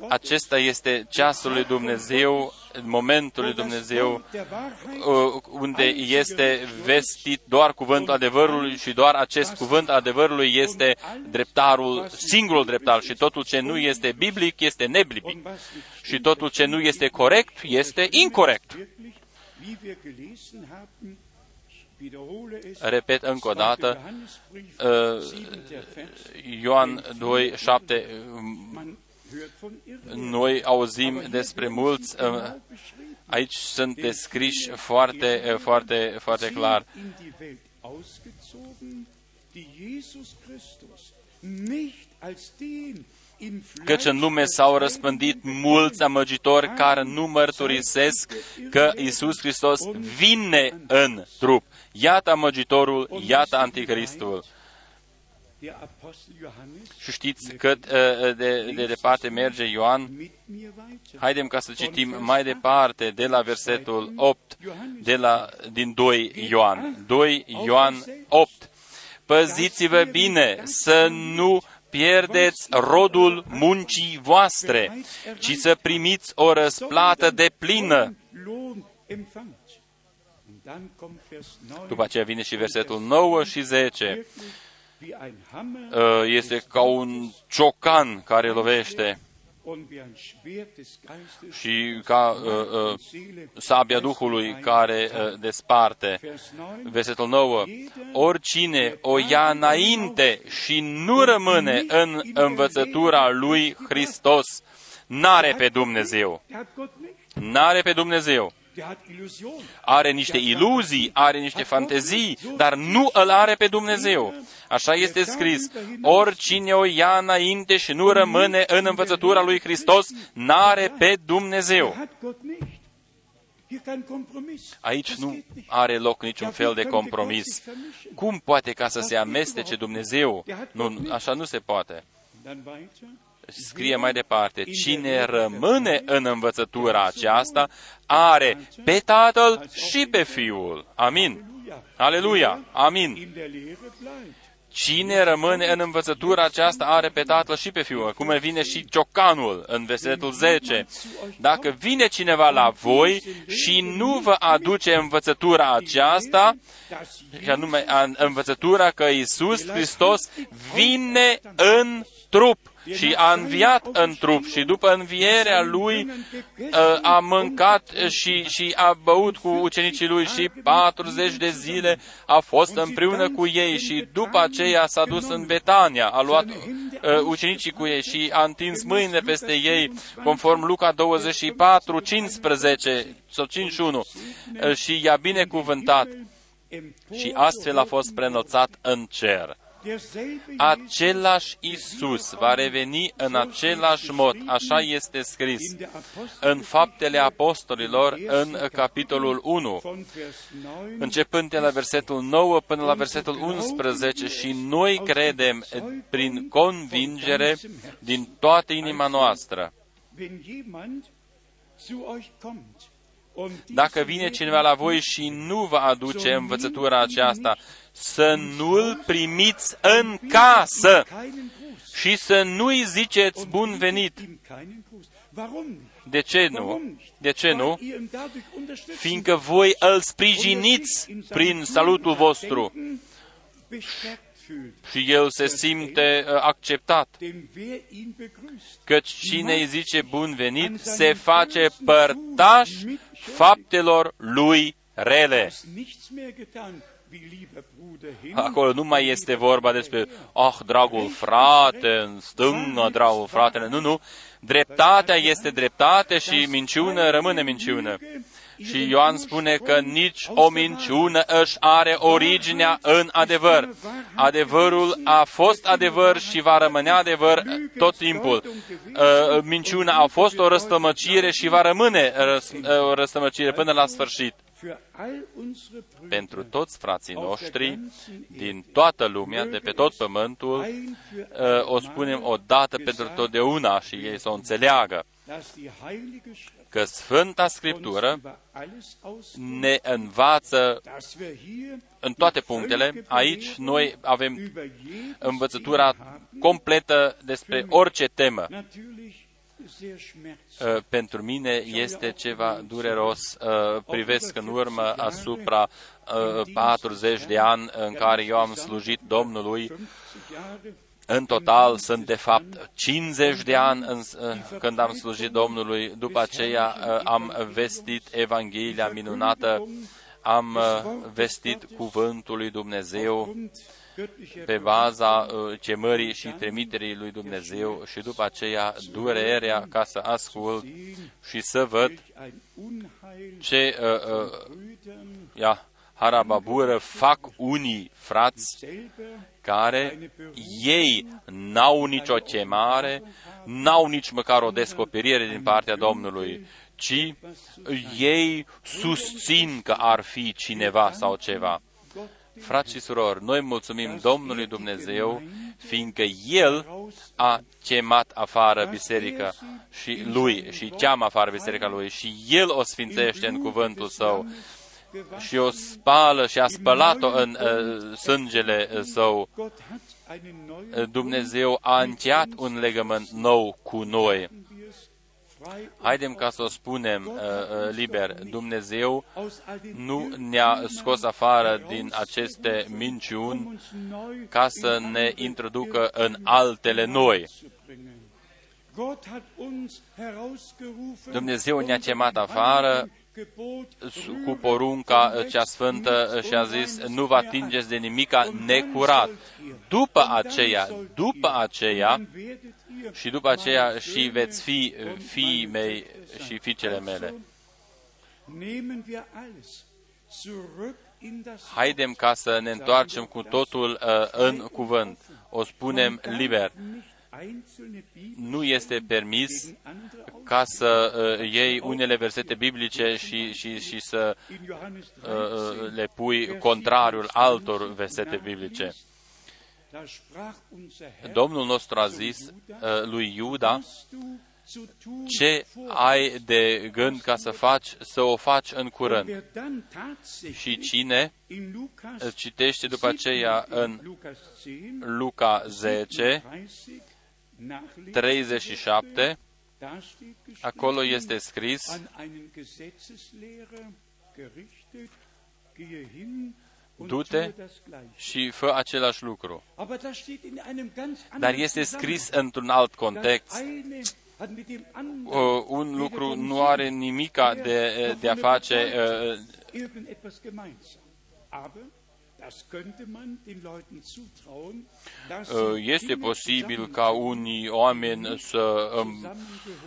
B: Acesta este ceasul lui Dumnezeu, momentul lui Dumnezeu, uh, unde este vestit doar cuvântul adevărului și doar acest cuvânt adevărului este dreptarul, singurul dreptar și totul ce nu este biblic este nebiblic și totul ce nu este corect este incorrect. Repet încă o dată, uh, Ioan 2, 7, noi auzim despre mulți, uh, aici sunt descriși foarte, uh, foarte, foarte clar. Căci în lume s-au răspândit mulți amăgitori care nu mărturisesc că Isus Hristos vine în trup. Iată amăgitorul, iată anticristul. Și știți cât uh, de, de departe merge Ioan? Haidem ca să citim mai departe de la versetul 8, de la, din 2 Ioan. 2 Ioan 8. Păziți-vă bine să nu pierdeți rodul muncii voastre, ci să primiți o răsplată de plină. După aceea vine și versetul 9 și 10. Uh, este ca un ciocan care lovește. Și ca uh, uh, sabia Duhului care uh, desparte. Versetul 9. Oricine o ia înainte și nu rămâne în învățătura lui Hristos, n-are pe Dumnezeu. N-are pe Dumnezeu. Are niște iluzii, are niște fantezii, dar nu îl are pe Dumnezeu. Așa este scris, oricine o ia înainte și nu rămâne în învățătura lui Hristos, n-are pe Dumnezeu. Aici nu are loc niciun fel de compromis. Cum poate ca să se amestece Dumnezeu? Nu, așa nu se poate. Scrie mai departe, cine rămâne în învățătura aceasta are pe Tatăl și pe Fiul. Amin. Aleluia. Amin. Cine rămâne în învățătura aceasta are pe Tatăl și pe Fiul, cum vine și ciocanul în versetul 10. Dacă vine cineva la voi și nu vă aduce învățătura aceasta, și anume învățătura că Iisus Hristos vine în trup, și a înviat în trup și după învierea lui ă, a mâncat și, și a băut cu ucenicii lui și 40 de zile a fost împreună cu ei și după aceea s-a dus în Betania, a luat uh, ucenicii cu ei și a întins mâinile peste ei, conform Luca 24, 15 sau 51 uh, și i-a binecuvântat și astfel a fost prenoțat în cer. Același Isus va reveni în același mod, așa este scris în Faptele Apostolilor, în capitolul 1, începând de la versetul 9 până la versetul 11 și noi credem prin convingere din toată inima noastră. Dacă vine cineva la voi și nu vă aduce învățătura aceasta, să nu-l primiți în casă și să nu-i ziceți bun venit. De ce nu? De ce nu? Fiindcă voi îl sprijiniți prin salutul vostru și el se simte uh, acceptat. Căci cine îi zice bun venit, se face părtaș faptelor lui rele. Acolo nu mai este vorba despre, ah, dragul frate, în stânga, dragul fratele. Nu, nu. Dreptatea este dreptate și minciună rămâne minciună. Și Ioan spune că nici o minciună își are originea în adevăr. Adevărul a fost adevăr și va rămâne adevăr tot timpul. Uh, minciuna a fost o răstămăcire și va rămâne uh, o răstămăcire până la sfârșit pentru toți frații noștri din toată lumea, de pe tot pământul, uh, o spunem o dată pentru totdeauna și ei să o înțeleagă că Sfânta Scriptură ne învață în toate punctele. Aici noi avem învățătura completă despre orice temă. Uh, pentru mine este ceva dureros. Uh, privesc în urmă asupra 40 uh, de ani în care eu am slujit Domnului. În total sunt de fapt 50 de ani în, când am slujit Domnului. După aceea am vestit Evanghelia minunată, am vestit cuvântul lui Dumnezeu pe baza uh, chemării și trimiterii lui Dumnezeu și după aceea durerea ca să ascult și să văd ce uh, uh, ia, harababură fac unii frați care ei n-au nicio chemare, n-au nici măcar o descoperire din partea Domnului, ci ei susțin că ar fi cineva sau ceva. Frați și surori, noi mulțumim Domnului Dumnezeu, fiindcă El a chemat afară biserica și Lui și cheamă afară biserica Lui și El o sfințește în cuvântul Său și o spală și a spălat-o în uh, sângele Său. Dumnezeu a încheiat un legământ nou cu noi Haidem ca să o spunem uh, uh, liber, Dumnezeu nu ne-a scos afară din aceste minciuni ca să ne introducă în altele noi. Dumnezeu ne-a chemat afară cu porunca cea sfântă și a zis, nu vă atingeți de nimica necurat. După aceea, după aceea, și după aceea și veți fi fiii mei și fiicele mele. Haidem ca să ne întoarcem cu totul uh, în cuvânt. O spunem liber. Nu este permis ca să uh, iei unele versete biblice și, și, și să uh, uh le pui contrariul altor versete biblice. Domnul nostru a zis uh, lui Iuda, ce ai de gând ca să faci, să o faci în curând. Și cine? citește după aceea în Luca 10, 37, acolo este scris, du-te și fă același lucru. Dar este scris într-un alt context. Un lucru nu are nimica de, de a face este posibil ca unii oameni să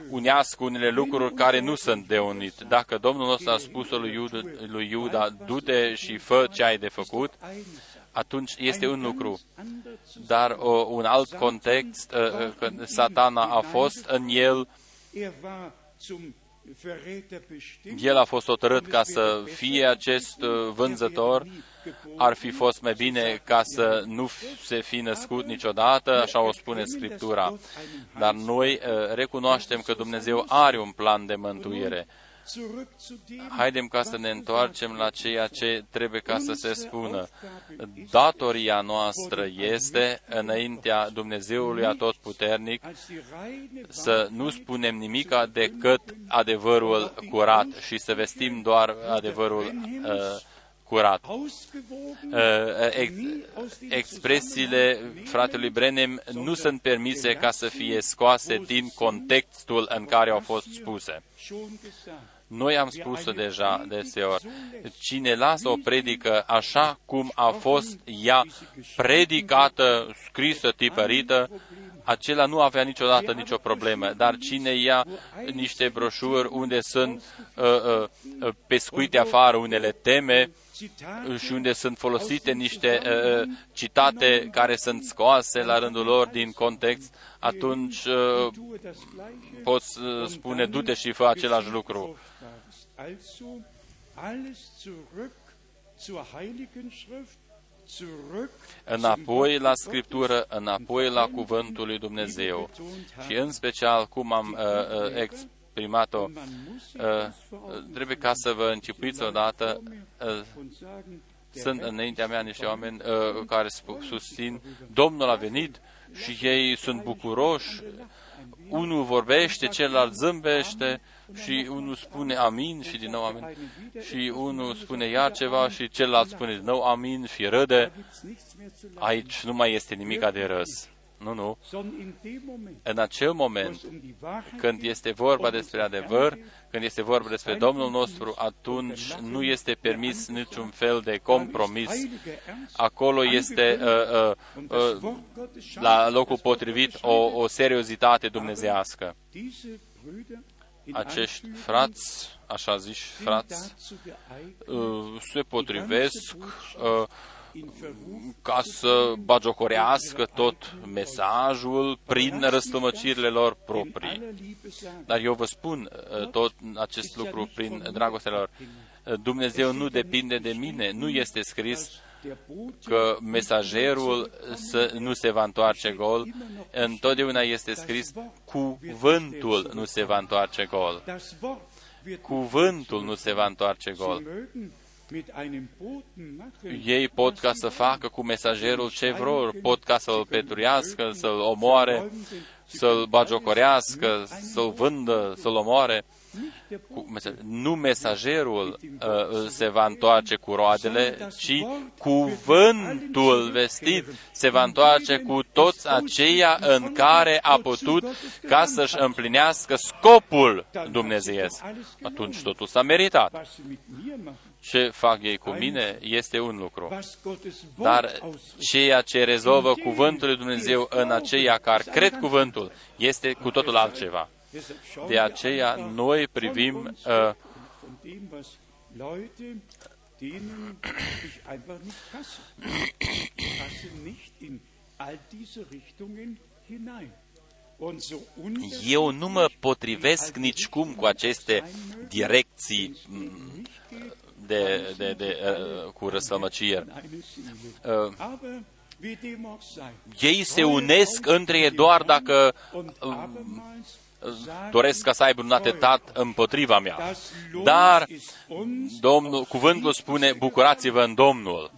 B: unească unele lucruri care nu sunt de unit. Dacă Domnul nostru a spus lui Iuda, lui Iuda du-te și fă ce ai de făcut, atunci este un lucru. Dar o, un alt context, când satana a fost în el, el a fost hotărât ca să fie acest vânzător, ar fi fost mai bine ca să nu se fi născut niciodată, așa o spune Scriptura. Dar noi recunoaștem că Dumnezeu are un plan de mântuire. Haidem ca să ne întoarcem la ceea ce trebuie ca să se spună. Datoria noastră este, înaintea Dumnezeului Atotputernic, să nu spunem nimica decât adevărul curat și să vestim doar adevărul uh, curat. Ex, expresiile fratelui Brenem nu sunt permise ca să fie scoase din contextul în care au fost spuse. Noi am spus-o deja deseori. Cine lasă o predică așa cum a fost ea predicată, scrisă, tipărită, acela nu avea niciodată nicio problemă. Dar cine ia niște broșuri unde sunt uh, uh, uh pescuite afară unele teme, și unde sunt folosite niște uh, citate care sunt scoase la rândul lor din context, atunci uh, poți uh, spune, du-te și fă același lucru. Înapoi la Scriptură, înapoi la Cuvântul lui Dumnezeu. Și în special, cum am uh, uh, exprimat-o, uh, trebuie ca să vă închipuiți odată, uh, sunt înaintea mea niște oameni uh, care susțin, Domnul a venit și ei sunt bucuroși, unul vorbește, celălalt zâmbește și unul spune amin și din nou amin. Și unul spune iar ceva și celălalt spune din nou amin și râde. Aici nu mai este nimic de răs. Nu, nu. În acel moment, când este vorba despre adevăr, când este vorba despre Domnul nostru, atunci nu este permis niciun fel de compromis. Acolo este uh, uh, uh, la locul potrivit o, o seriozitate dumnezească. Acești frați, așa zici frați, uh, se potrivesc uh, ca să bagiocorească tot mesajul prin răstămăcirile lor proprii. Dar eu vă spun uh, tot acest lucru prin dragostea lor. Uh, Dumnezeu nu depinde de mine, nu este scris că mesagerul să nu se va întoarce gol. Întotdeauna este scris, cuvântul nu se va întoarce gol. Cuvântul nu se va întoarce gol. Ei pot ca să facă cu mesagerul ce vor, pot ca să-l petruiască, să-l omoare, să-l bagiocorească, să-l vândă, să-l omoare. Nu mesagerul uh, se va întoarce cu roadele, ci cuvântul vestit se va întoarce cu toți aceia în care a putut ca să-și împlinească scopul dumnezeiesc. Atunci totul s-a meritat ce fac ei cu mine este un lucru. Dar ceea ce rezolvă cuvântul lui Dumnezeu în aceia care cred cuvântul este cu totul altceva. De aceea noi privim uh, eu nu mă potrivesc nicicum cu aceste direcții de, de, de, uh, cu răsfămăcire. Uh, ei se unesc între ei doar dacă uh, doresc ca să aibă un atentat împotriva mea. Dar Domnul, cuvântul spune, bucurați-vă în Domnul.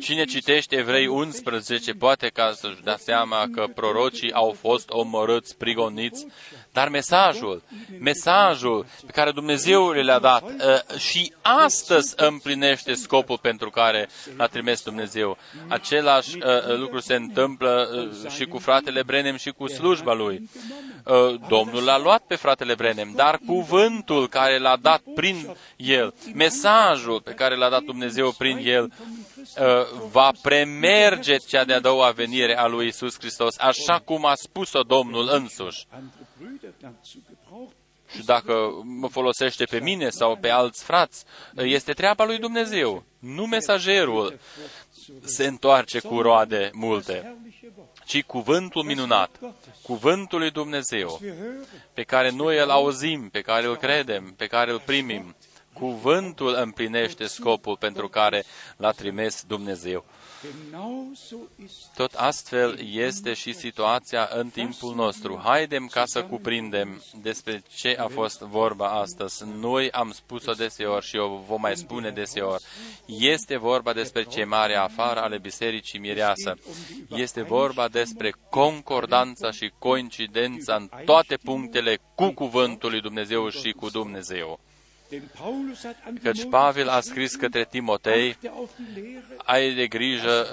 B: Cine citește Evrei 11 poate ca să-și dea seama că prorocii au fost omorâți, prigoniți, Dar mesajul, mesajul pe care Dumnezeu le-a dat uh, și astăzi împlinește scopul pentru care l-a trimis Dumnezeu. Același uh, lucru se întâmplă uh, și cu fratele Brenem și cu slujba lui. Domnul l-a luat pe fratele Brenem, dar cuvântul care l-a dat prin el, mesajul pe care l-a dat Dumnezeu prin el, va premerge cea de-a doua venire a lui Isus Hristos, așa cum a spus-o Domnul însuși. Și dacă mă folosește pe mine sau pe alți frați, este treaba lui Dumnezeu. Nu mesagerul se întoarce cu roade multe, ci cuvântul minunat, cuvântul lui Dumnezeu, pe care noi îl auzim, pe care îl credem, pe care îl primim. Cuvântul împlinește scopul pentru care l-a trimis Dumnezeu. Tot astfel este și situația în timpul nostru. Haidem ca să cuprindem despre ce a fost vorba astăzi. Noi am spus-o deseori și o vom mai spune deseori. Este vorba despre ce mare afară ale Bisericii Mireasă. Este vorba despre concordanța și coincidența în toate punctele cu Cuvântul lui Dumnezeu și cu Dumnezeu. Căci Pavel a scris către Timotei, ai de grijă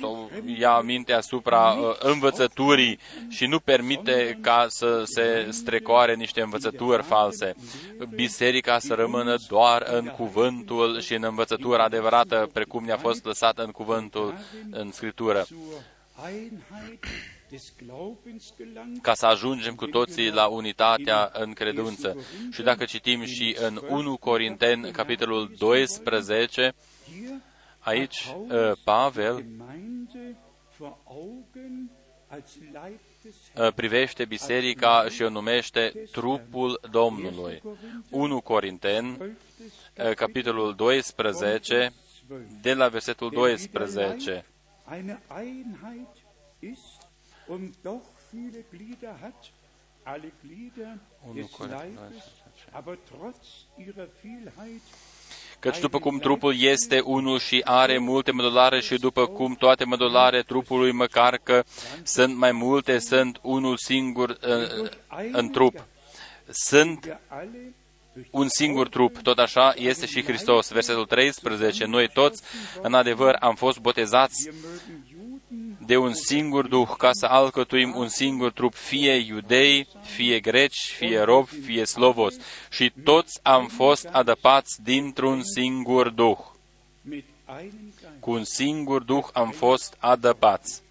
B: sau ia aminte asupra uh, învățăturii și nu permite ca să se strecoare niște învățături false. Biserica să rămână doar în cuvântul și în învățătura adevărată, precum ne-a fost lăsată în cuvântul în Scriptură ca să ajungem cu toții la unitatea în credință. Și dacă citim și în 1 Corinteni, capitolul 12, aici uh, Pavel uh, privește biserica și o numește trupul Domnului. 1 Corinteni, uh, capitolul 12, de la versetul 12 und doch viele Glieder hat, alle Glieder des Leibes, aber trotz ihrer Vielheit Căci după cum trupul este unul și are multe mădulare și după cum toate mădulare trupului, măcar că sunt mai multe, sunt unul singur în, în trup. Sunt un singur trup, tot așa este și Hristos. Versetul 13, noi toți, în adevăr, am fost botezați de un singur Duh, ca să alcătuim un singur trup, fie iudei, fie greci, fie rob, fie slovos. Și toți am fost adăpați dintr-un singur Duh. Cu un singur Duh am fost adăpați.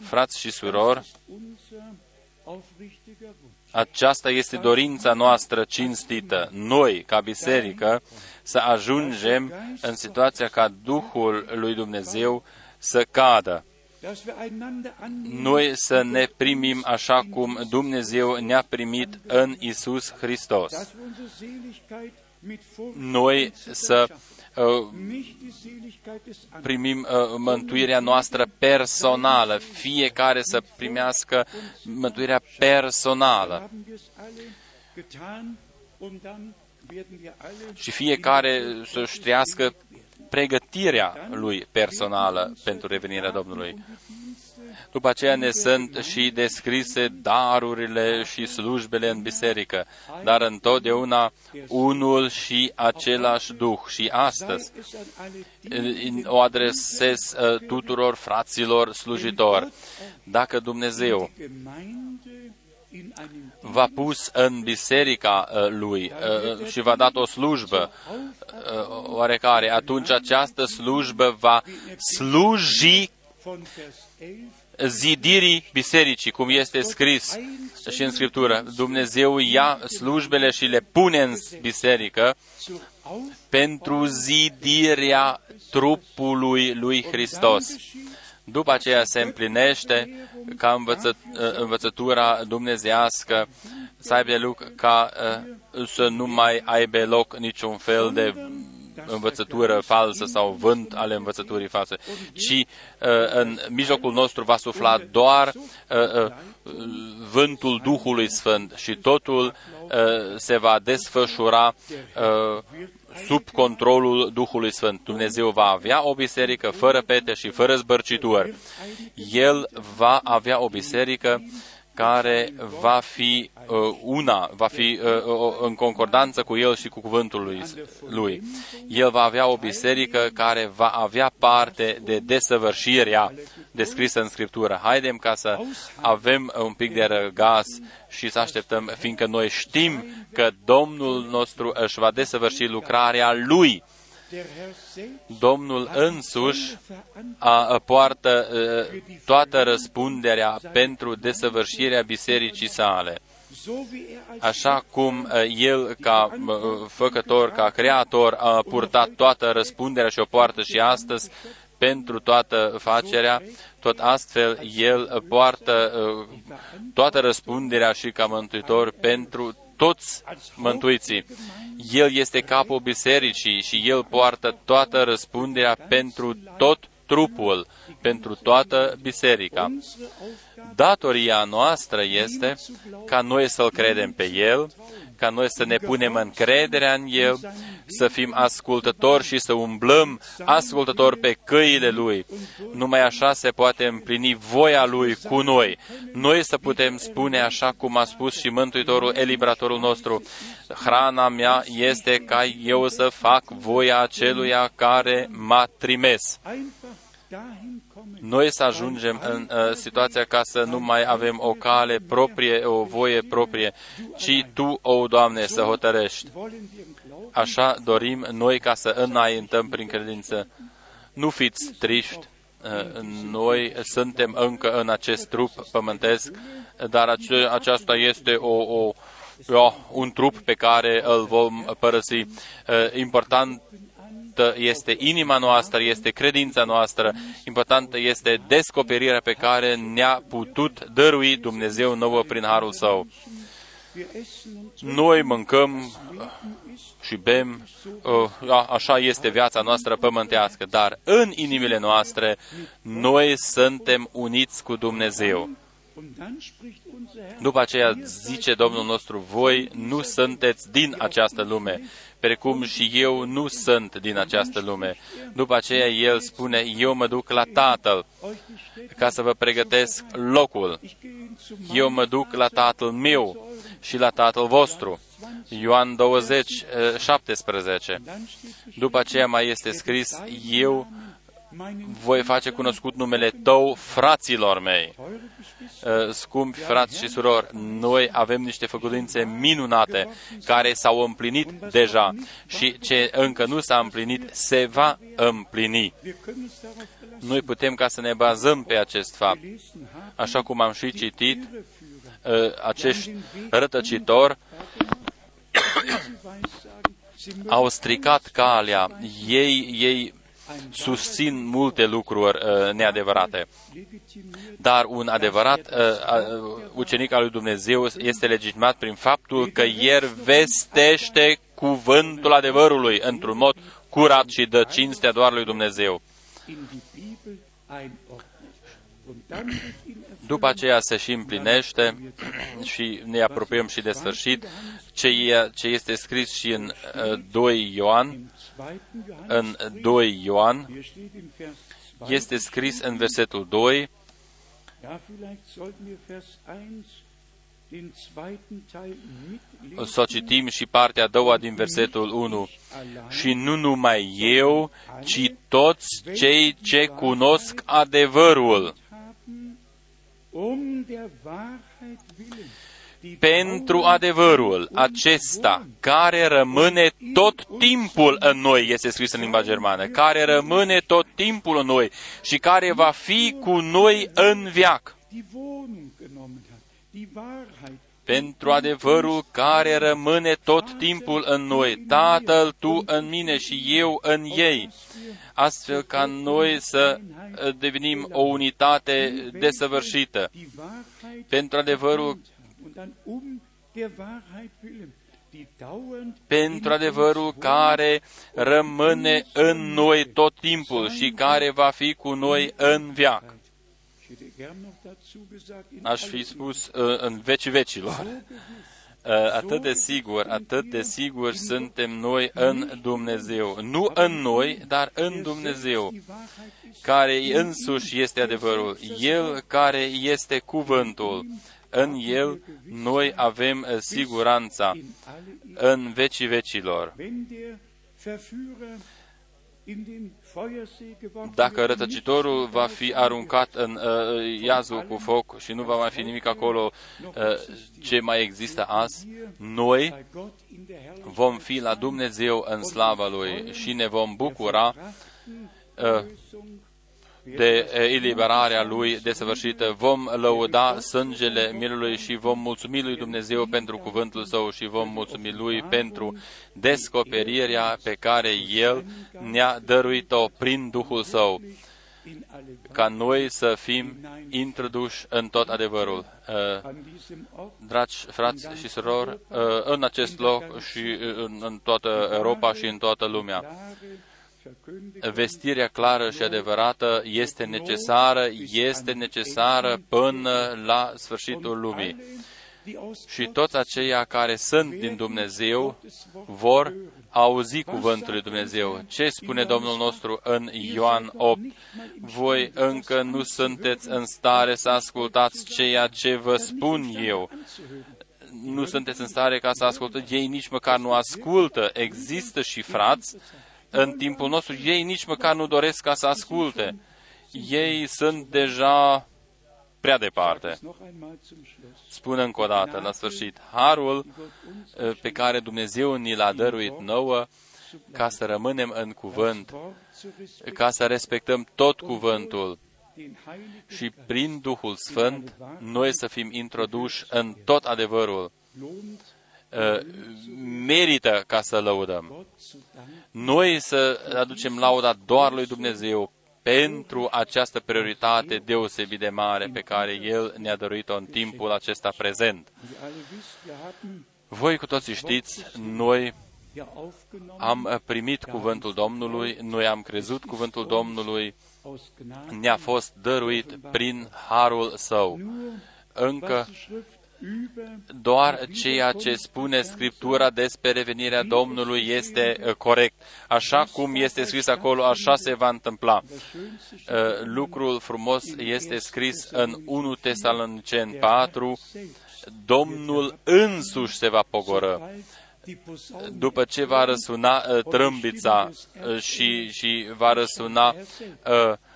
B: Frați și surori, aceasta este dorința noastră cinstită, noi, ca biserică, să ajungem în situația ca Duhul lui Dumnezeu să cadă. Noi să ne primim așa cum Dumnezeu ne-a primit în Isus Hristos. Noi să uh, primim uh, mântuirea noastră personală, fiecare să primească mântuirea personală. Și fiecare să-și trăiască pregătirea lui personală pentru revenirea Domnului. După aceea ne sunt și descrise darurile și slujbele în biserică, dar întotdeauna unul și același Duh. Și astăzi o adresez uh, tuturor fraților slujitori. Dacă Dumnezeu v-a pus în biserica uh, lui uh, și v-a dat o slujbă uh, oarecare, atunci această slujbă va sluji zidirii bisericii, cum este scris și în Scriptură. Dumnezeu ia slujbele și le pune în biserică pentru zidirea trupului lui Hristos. După aceea se împlinește ca învăță, învățătura dumnezească să aibă loc ca uh, să nu mai aibă loc niciun fel de învățătură falsă sau vânt ale învățăturii false, ci uh, în mijlocul nostru va sufla doar uh, vântul Duhului Sfânt și totul se va desfășura sub controlul Duhului Sfânt. Dumnezeu va avea o biserică fără pete și fără zbărcituri. El va avea o biserică care va fi uh, una, va fi uh, uh, în concordanță cu El și cu cuvântul lui, lui. El va avea o biserică care va avea parte de desăvârșirea descrisă în Scriptură. Haidem ca să avem un pic de răgaz și să așteptăm, fiindcă noi știm că Domnul nostru își va desăvârși lucrarea Lui Domnul însuși a, poartă toată răspunderea pentru desăvârșirea bisericii sale. Așa cum El, ca făcător, ca creator, a purtat toată răspunderea și o poartă și astăzi pentru toată facerea, tot astfel El poartă toată răspunderea și ca mântuitor pentru toți mântuiții. El este capul bisericii și El poartă toată răspunderea pentru tot trupul, pentru toată biserica. Datoria noastră este ca noi să-L credem pe El, ca noi să ne punem încrederea în El, să fim ascultători și să umblăm ascultători pe căile Lui. Numai așa se poate împlini voia Lui cu noi. Noi să putem spune așa cum a spus și Mântuitorul, elibratorul nostru, hrana mea este ca eu să fac voia aceluia care m-a trimis noi să ajungem în uh, situația ca să nu mai avem o cale proprie, o voie proprie, ci Tu, o Doamne, să hotărești. Așa dorim noi ca să înaintăm prin credință. Nu fiți triști, uh, noi suntem încă în acest trup pământesc, dar ace- aceasta este o, o, o, un trup pe care îl vom părăsi. Uh, important importantă este inima noastră, este credința noastră, importantă este descoperirea pe care ne-a putut dărui Dumnezeu nouă prin harul său. Noi mâncăm și bem, uh, așa este viața noastră pământească, dar în inimile noastre noi suntem uniți cu Dumnezeu. După aceea zice Domnul nostru, voi nu sunteți din această lume, precum și eu nu sunt din această lume. După aceea el spune, eu mă duc la Tatăl ca să vă pregătesc locul. Eu mă duc la Tatăl meu și la Tatăl vostru. Ioan 20, 17. După aceea mai este scris, eu voi face cunoscut numele tău fraților mei. Uh, scumpi frați și surori, noi avem niște făgăduințe minunate care s-au împlinit deja și ce încă nu s-a împlinit se va împlini. Noi putem ca să ne bazăm pe acest fapt. Așa cum am și citit, uh, acești rătăcitori au stricat calea. Ei, ei susțin multe lucruri uh, neadevărate. Dar un adevărat uh, ucenic al lui Dumnezeu este legitimat prin faptul că el vestește cuvântul adevărului într-un mod curat și dă cinstea doar lui Dumnezeu. După aceea se și împlinește și ne apropiem și de sfârșit ce, ce este scris și în 2 uh, Ioan, în 2 Ioan, este scris în versetul 2, să citim și partea a doua din versetul 1. Și nu numai eu, ci toți cei ce cunosc adevărul pentru adevărul acesta care rămâne tot timpul în noi, este scris în limba germană, care rămâne tot timpul în noi și care va fi cu noi în viac. Pentru adevărul care rămâne tot timpul în noi, Tatăl, Tu în mine și eu în ei, astfel ca noi să devenim o unitate desăvârșită. Pentru adevărul pentru adevărul care rămâne în noi tot timpul și care va fi cu noi în viac. Aș fi spus uh, în vecii vecilor. Uh, atât de sigur, atât de sigur suntem noi în Dumnezeu. Nu în noi, dar în Dumnezeu, care însuși este adevărul. El care este cuvântul În El noi avem uh, siguranța
A: in alle
B: în vecii vecilor.
A: Wenn der Verführer in den Feuersee geworfen
B: Dacă
A: wird,
B: rătăcitorul va fi aruncat în uh, iazul cu foc și nu va mai fi nimic acolo uh, ce mai există azi, noi
A: bei Gott in der Herrlichkeit
B: vom fi la Dumnezeu în slava Lui și ne vom bucura uh,
A: Erlösung
B: de uh, eliberarea Lui desăvârșită. Vom lăuda sângele Mielului și vom mulțumi Lui Dumnezeu pentru cuvântul Său și vom mulțumi Lui pentru descoperirea pe care El ne-a dăruit-o prin Duhul Său,
A: in alle
B: ca noi să fim introduși în tot adevărul. Uh,
A: an diesem Ort
B: Dragi frați și surori, uh, în acest loc și uh, în, în toată Europa și în toată lumea,
A: klare verkündigt
B: vestirea clară și adevărată este necesară, este necesară până la sfârșitul lumii.
A: die aus
B: Și toți aceia care sunt din Dumnezeu vor auzi cuvântul lui Dumnezeu. Ce spune Domnul nostru în Ioan 8? Voi încă nu sunteți în stare să ascultați ceea ce vă spun eu. Nu sunteți în stare ca să ascultați. Ei nici măcar nu ascultă. Există și frați în timpul nostru. Ei nici măcar nu doresc ca să asculte. Ei sunt deja prea departe.
A: noch einmal zum Schluss.
B: Spun încă o dată, la sfârșit, harul eh, pe care Dumnezeu ni l-a dăruit nouă ca să rămânem în cuvânt,
A: Wort zu respektieren,
B: ca să respectăm tot cuvântul
A: den Heiligen
B: și prin Duhul Sfânt noi să fim introduși în tot adevărul.
A: Lohnt,
B: Eh, Merită ca să lăudăm.
A: Gott zu danken,
B: Noi să aducem lauda doar lui Dumnezeu pentru această prioritate deosebit de mare pe care El ne-a dăruit-o în timpul acesta prezent.
A: wie alle wisst, wir haben
B: Voi cu toții știți, noi
A: ja aufgenommen
B: am primit cuvântul Domnului, noi am crezut cuvântul Domnului,
A: aus Gnade,
B: ne-a fost dăruit prin harul său.
A: nur
B: Încă
A: was die Schrift über
B: doar ceea ce spune Scriptura despre revenirea Domnului este uh, corect. Așa cum este scris acolo, așa se va întâmpla.
A: das schönste
B: Uh, Lucrul frumos este scris în 1 Tesaloniceni 4, Domnul însuși se va pogoră.
A: Sobald die Posaune
B: După ce va răsuna uh, trâmbița uh, și, și va răsuna uh,
A: nicht eine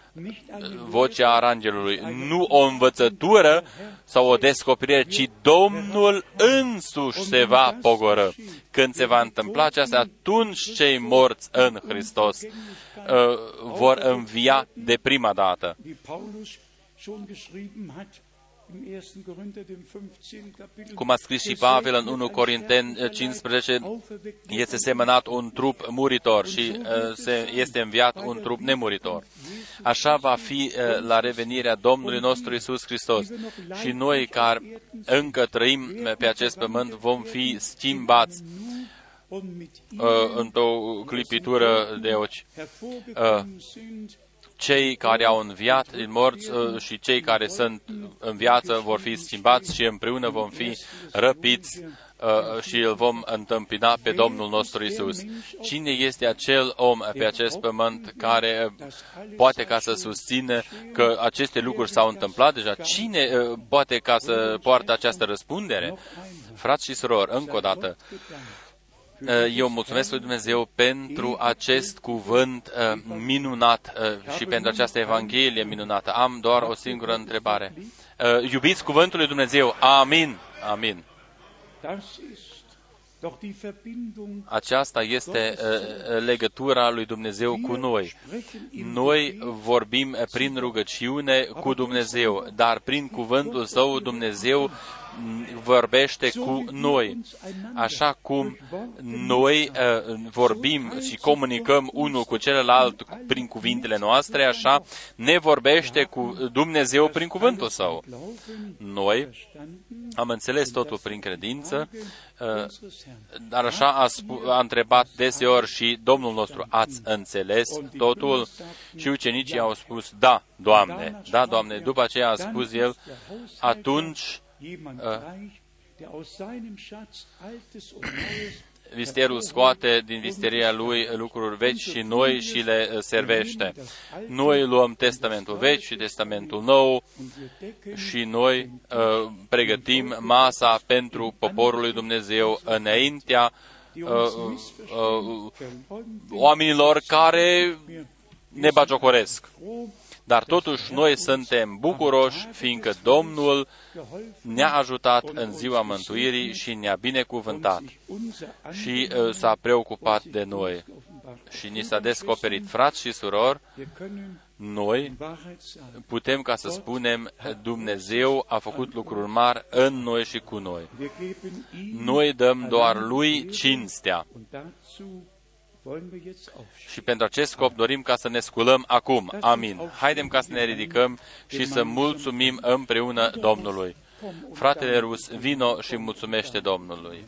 B: vocea arangelului, nu o învățătură sau o descoperire, ci Domnul însuși se va pogoră. Când se va întâmpla aceasta, atunci cei morți în Hristos uh, vor învia de prima dată.
A: Wie Paulus schon geschrieben hat im 1. Korinther, dem 15. Kapitel.
B: Cum a scris și Pavel în 1 Corinteni 15, este semănat un trup muritor și uh, se, este înviat un trup nemuritor. Așa va fi uh, la revenirea Domnului nostru Isus Hristos. Și noi care încă trăim pe acest pământ vom fi schimbați
A: und mit
B: uh, într-o clipitură de ochi.
A: Hervorgekommen sind,
B: Cei care au înviat din morți uh, și cei care sunt în viață vor fi schimbați și împreună vom fi răpiți uh, și îl vom întâmpina pe Domnul nostru Isus. Cine este acel om pe acest pământ care uh, poate ca să susțină că aceste lucruri s-au întâmplat deja? Cine uh, poate ca să poartă această răspundere? Frați și surori, încă o dată, Uh, eu mulțumesc lui Dumnezeu pentru acest cuvânt uh, minunat uh, și pentru această Evanghelie minunată. Am doar o singură întrebare. Uh, Iubiți cuvântul lui Dumnezeu? Amin. Amin.
A: das ist doch die Verbindung
B: Aceasta este uh, legătura lui Dumnezeu cu noi. Noi vorbim prin rugăciune cu Dumnezeu, dar prin cuvântul Său Dumnezeu vorbește cu noi. Așa cum noi uh, vorbim și comunicăm unul cu celălalt prin cuvintele noastre, așa ne vorbește cu Dumnezeu prin cuvântul Său. Noi am înțeles totul prin credință, uh, dar așa a, spu- a întrebat deseori și Domnul nostru, ați înțeles totul? Și ucenicii au spus, da, Doamne, da, Doamne. După aceea a spus el, atunci
A: jemand reich, der aus seinem Schatz Altes und Neues
B: Vistierul scoate din visteria lui lucruri vechi și noi și le uh, servește. Noi luăm Testamentul vechi și Testamentul nou și noi uh, pregătim masa pentru poporul lui Dumnezeu înaintea uh, uh, oamenilor care ne bagiocoresc. Dar totuși noi suntem bucuroși, fiindcă Domnul ne-a ajutat în ziua mântuirii și ne-a binecuvântat și uh, s-a preocupat de noi. Și ni s-a descoperit, frați și surori, noi putem ca să spunem Dumnezeu a făcut lucruri mari în noi și cu noi. Noi dăm doar lui cinstea. Și pentru acest scop dorim ca să ne sculăm acum. Amin. Haidem ca să ne ridicăm și să mulțumim împreună Domnului. Fratele Rus, vino și mulțumește Domnului.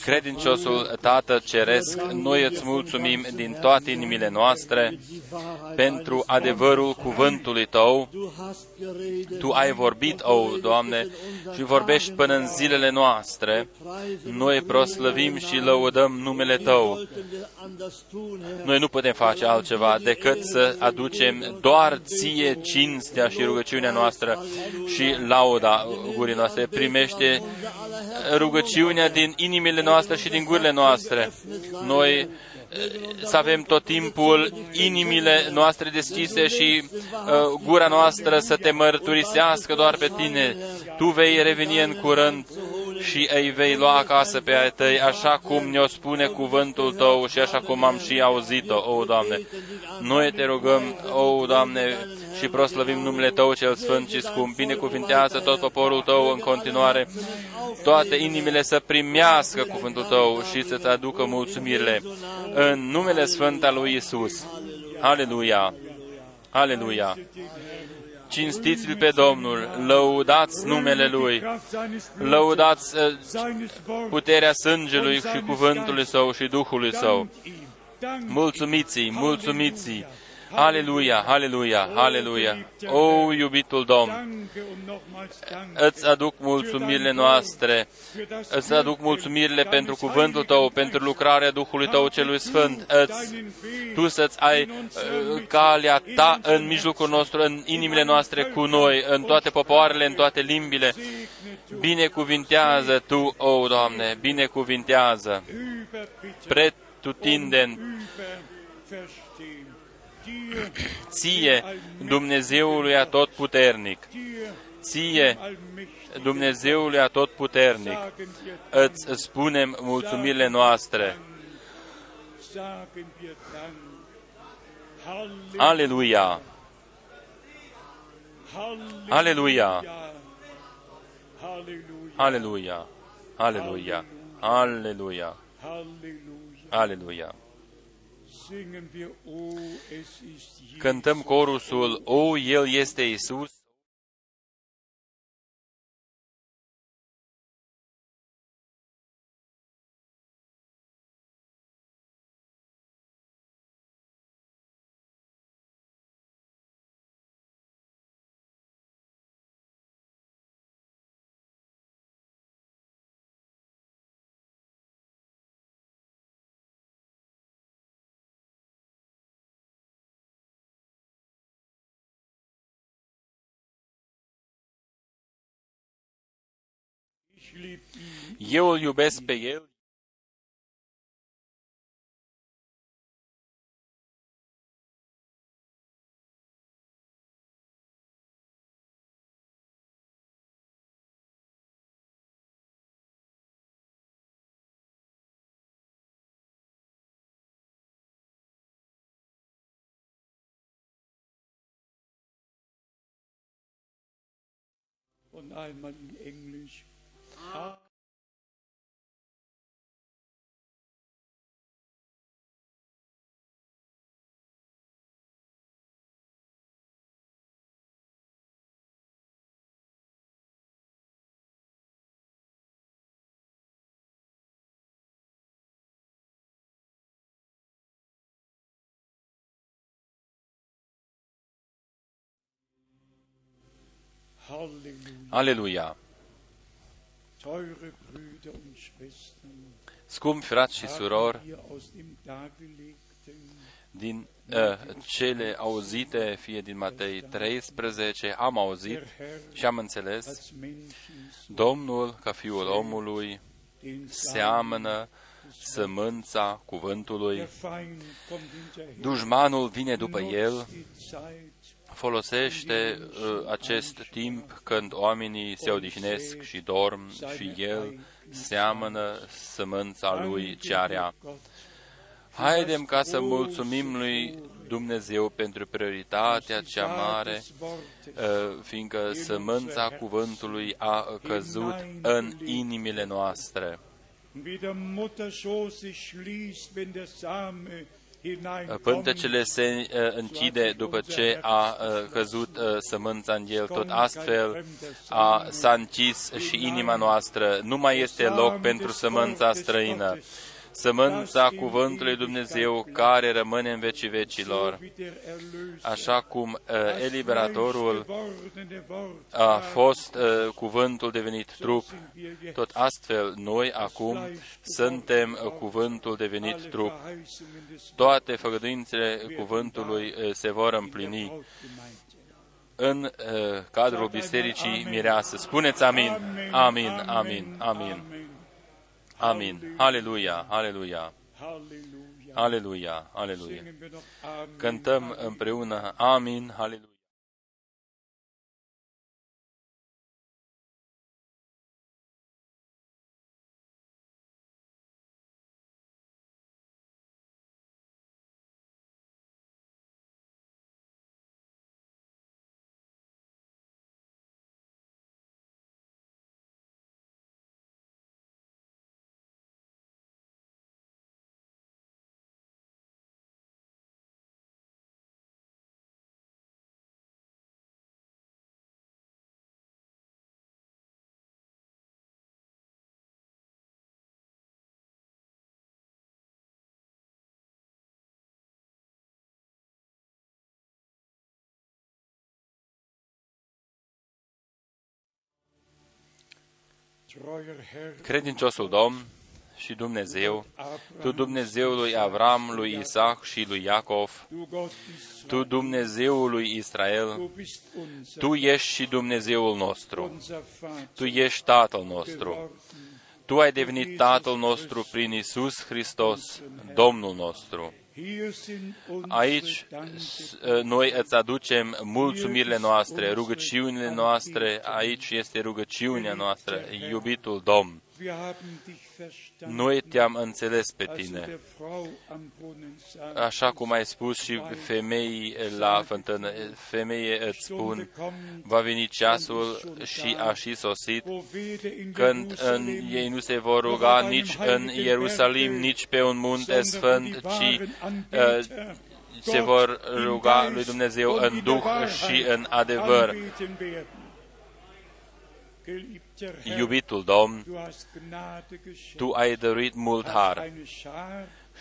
B: Credinciosul Tată Ceresc, noi îți mulțumim din toate inimile noastre pentru adevărul cuvântului Tău. Tu ai vorbit, o, Doamne, și vorbești până în zilele noastre. Noi proslăvim și lăudăm numele Tău. Noi nu putem face altceva decât să aducem doar ție cinstea și rugăciunea noastră și lauda gurii noastre. Primește rugăciunea din inimile noastre și din gurile noastre. Noi eh, să avem tot timpul inimile noastre deschise și uh, gura noastră să te mărturisească doar pe tine. Tu vei reveni în curând și îi vei lua acasă pe ai tăi, așa cum ne-o spune cuvântul tău și așa cum am și auzit-o, o, Doamne. Noi te rugăm, o, Doamne, și proslăvim numele Tău cel Sfânt și Scump. Binecuvintează tot poporul Tău în continuare, toate inimile să primească cuvântul Tău și să-ți aducă mulțumirile. În numele Sfânt al lui Isus. Aleluia! Aleluia! Cinstiți-l pe Domnul, lăudați numele Lui, lăudați uh, puterea sângelui și cuvântului Său și Duhului Său. Mulțumiți-i, mulțumiți-i, Aleluia, aleluia, aleluia. O, iubitul Domn, îți aduc mulțumirile noastre, îți aduc mulțumirile pentru cuvântul Tău, pentru lucrarea Duhului Tău celui Sfânt. Îți, tu să-ți ai uh, calea Ta în mijlocul nostru, în inimile noastre cu noi, în toate popoarele, în toate limbile. Binecuvintează Tu, o, Doamne, binecuvintează pretutindeni ție, Dumnezeului Atotputernic, ție, Dumnezeului Atotputernic, îți spunem mulțumirile noastre. Aleluia! Aleluia! Aleluia! Aleluia! Aleluia! Aleluia! Cântăm corusul, O, El este Isus. Eu îl iubesc pe El.
A: Und einmal in Englisch.
B: Aleluia! Scumpi frați și
A: haben
B: surori,
A: wir aus dem Dargelegten
B: din uh, cele auzite, fie din Matei 13, am auzit
A: der Herr
B: și am înțeles,
A: als Menschensohn
B: Domnul, ca Fiul omului,
A: den Samen
B: seamănă sămânța cuvântului,
A: Der Feind kommt hinterher,
B: dușmanul vine după el,
A: nutzt die Zeit,
B: folosește uh, acest timp când oamenii se odihnesc și dorm și el seamănă sămânța lui ce are. Haidem ca să mulțumim lui Dumnezeu pentru prioritatea cea mare, uh, fiindcă sămânța cuvântului a căzut în inimile noastre.
A: Wie der Mutterschoß sich schließt, wenn der Same hineinkommt.
B: Pântecele se uh, închide după ce a uh, căzut uh, sămânța în el, tot astfel a, s-a închis și inima noastră. Nu mai este loc pentru sămânța străină. Sămânța cuvântului Dumnezeu care rămâne în vecii vecilor. Așa cum uh, eliberatorul a fost uh, cuvântul devenit trup, tot astfel noi acum suntem uh, cuvântul devenit trup. Toate făgăduințele cuvântului uh, se vor împlini în uh, cadrul bisericii mireasă. Spuneți amin, amin, amin, amin, amin. Aleluia, aleluia, aleluia, aleluia. Cântăm împreună. Amin, aleluia. Credinciosul Domn și Dumnezeu, Tu Dumnezeul lui Avram, lui Isaac și lui Iacov, Tu Dumnezeul lui Israel, Tu ești și Dumnezeul nostru, Tu ești Tatăl nostru, Tu ai devenit Tatăl nostru prin Isus Hristos, Domnul nostru. Aici noi îți aducem mulțumirile noastre, rugăciunile noastre, aici este rugăciunea noastră, iubitul Domn. Noi te-am înțeles pe tine. Așa cum ai spus și femeii la fântână, femeie îți spun, va veni ceasul și a și sosit, când în ei nu se vor ruga nici în Ierusalim, nici pe un munte sfânt, ci uh, se vor ruga lui Dumnezeu în Duh și în adevăr. Iubitul Domn, Tu ai dăruit mult har.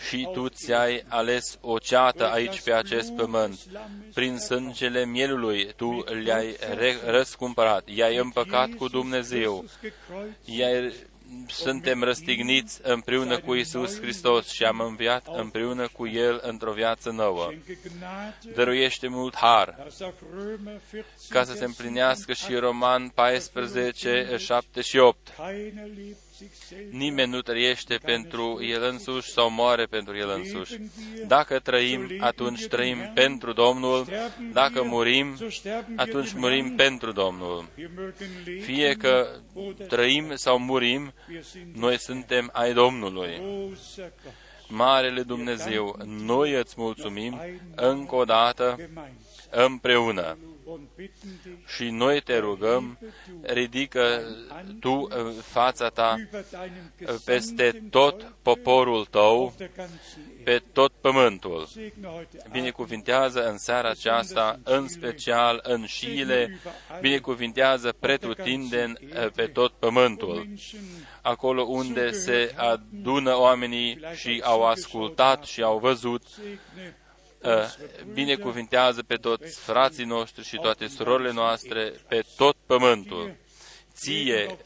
B: și Tu ți-ai ales o ceată aici pe acest pământ. Prin sângele mielului Tu le-ai răscumpărat, i-ai împăcat cu Dumnezeu, i-ai suntem răstigniți împreună cu Isus Hristos și am înviat împreună cu El într-o viață nouă. Dăruiește mult har ca să se împlinească și Roman 14, 7 și 8. Nimeni nu trăiește pentru el însuși sau moare pentru el însuși. Dacă trăim, atunci trăim pentru Domnul. Dacă murim, atunci murim pentru Domnul. Fie că trăim sau murim, noi suntem ai Domnului. Marele Dumnezeu, noi îți mulțumim încă o dată împreună. Și noi te rugăm, ridică tu fața ta peste tot poporul tău, pe tot pământul. Binecuvintează în seara aceasta, în special în șile, binecuvintează pretutindeni pe tot pământul. Acolo unde se adună oamenii și au ascultat și au văzut, binecuvintează pe toți frații noștri și toate surorile noastre, pe tot pământul. ție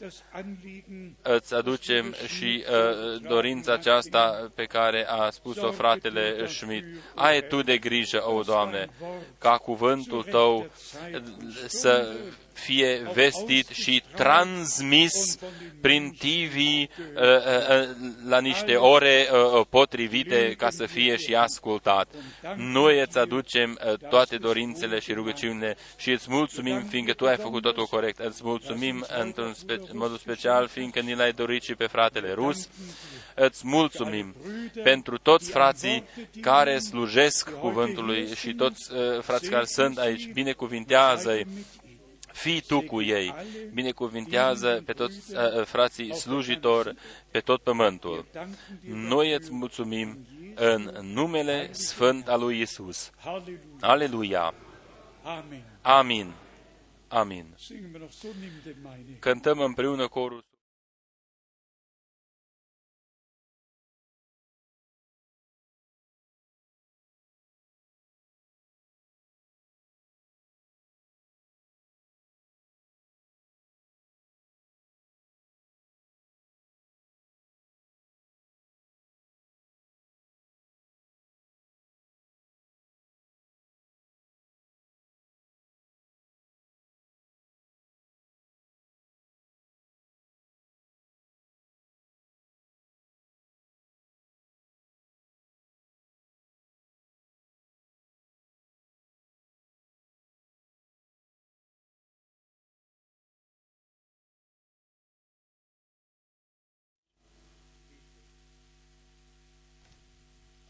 B: îți aducem și uh, dorința aceasta pe care a spus-o fratele Schmidt. Ai tu de grijă, o Doamne, ca cuvântul tău să fie vestit și transmis prin TV uh, uh, la niște ore potrivite ca să fie și ascultat. Noi îți aducem toate dorințele și rugăciunile și îți mulțumim fiindcă Tu ai făcut totul corect. Îți mulțumim într-un spe- mod special fiindcă ni l-ai dorit și pe fratele rus. Îți mulțumim pentru toți frații care slujesc cuvântului și toți uh, frații care sunt aici. Binecuvintează-i fii tu cu ei, binecuvintează pe toți uh, frații slujitori pe tot pământul. Noi îți mulțumim în numele Sfânt al lui Isus. Aleluia! Amin! Amin! Cântăm împreună corul.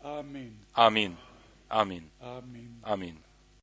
A: Amen.
B: Amin. Amin.
A: Amen.
B: Amin.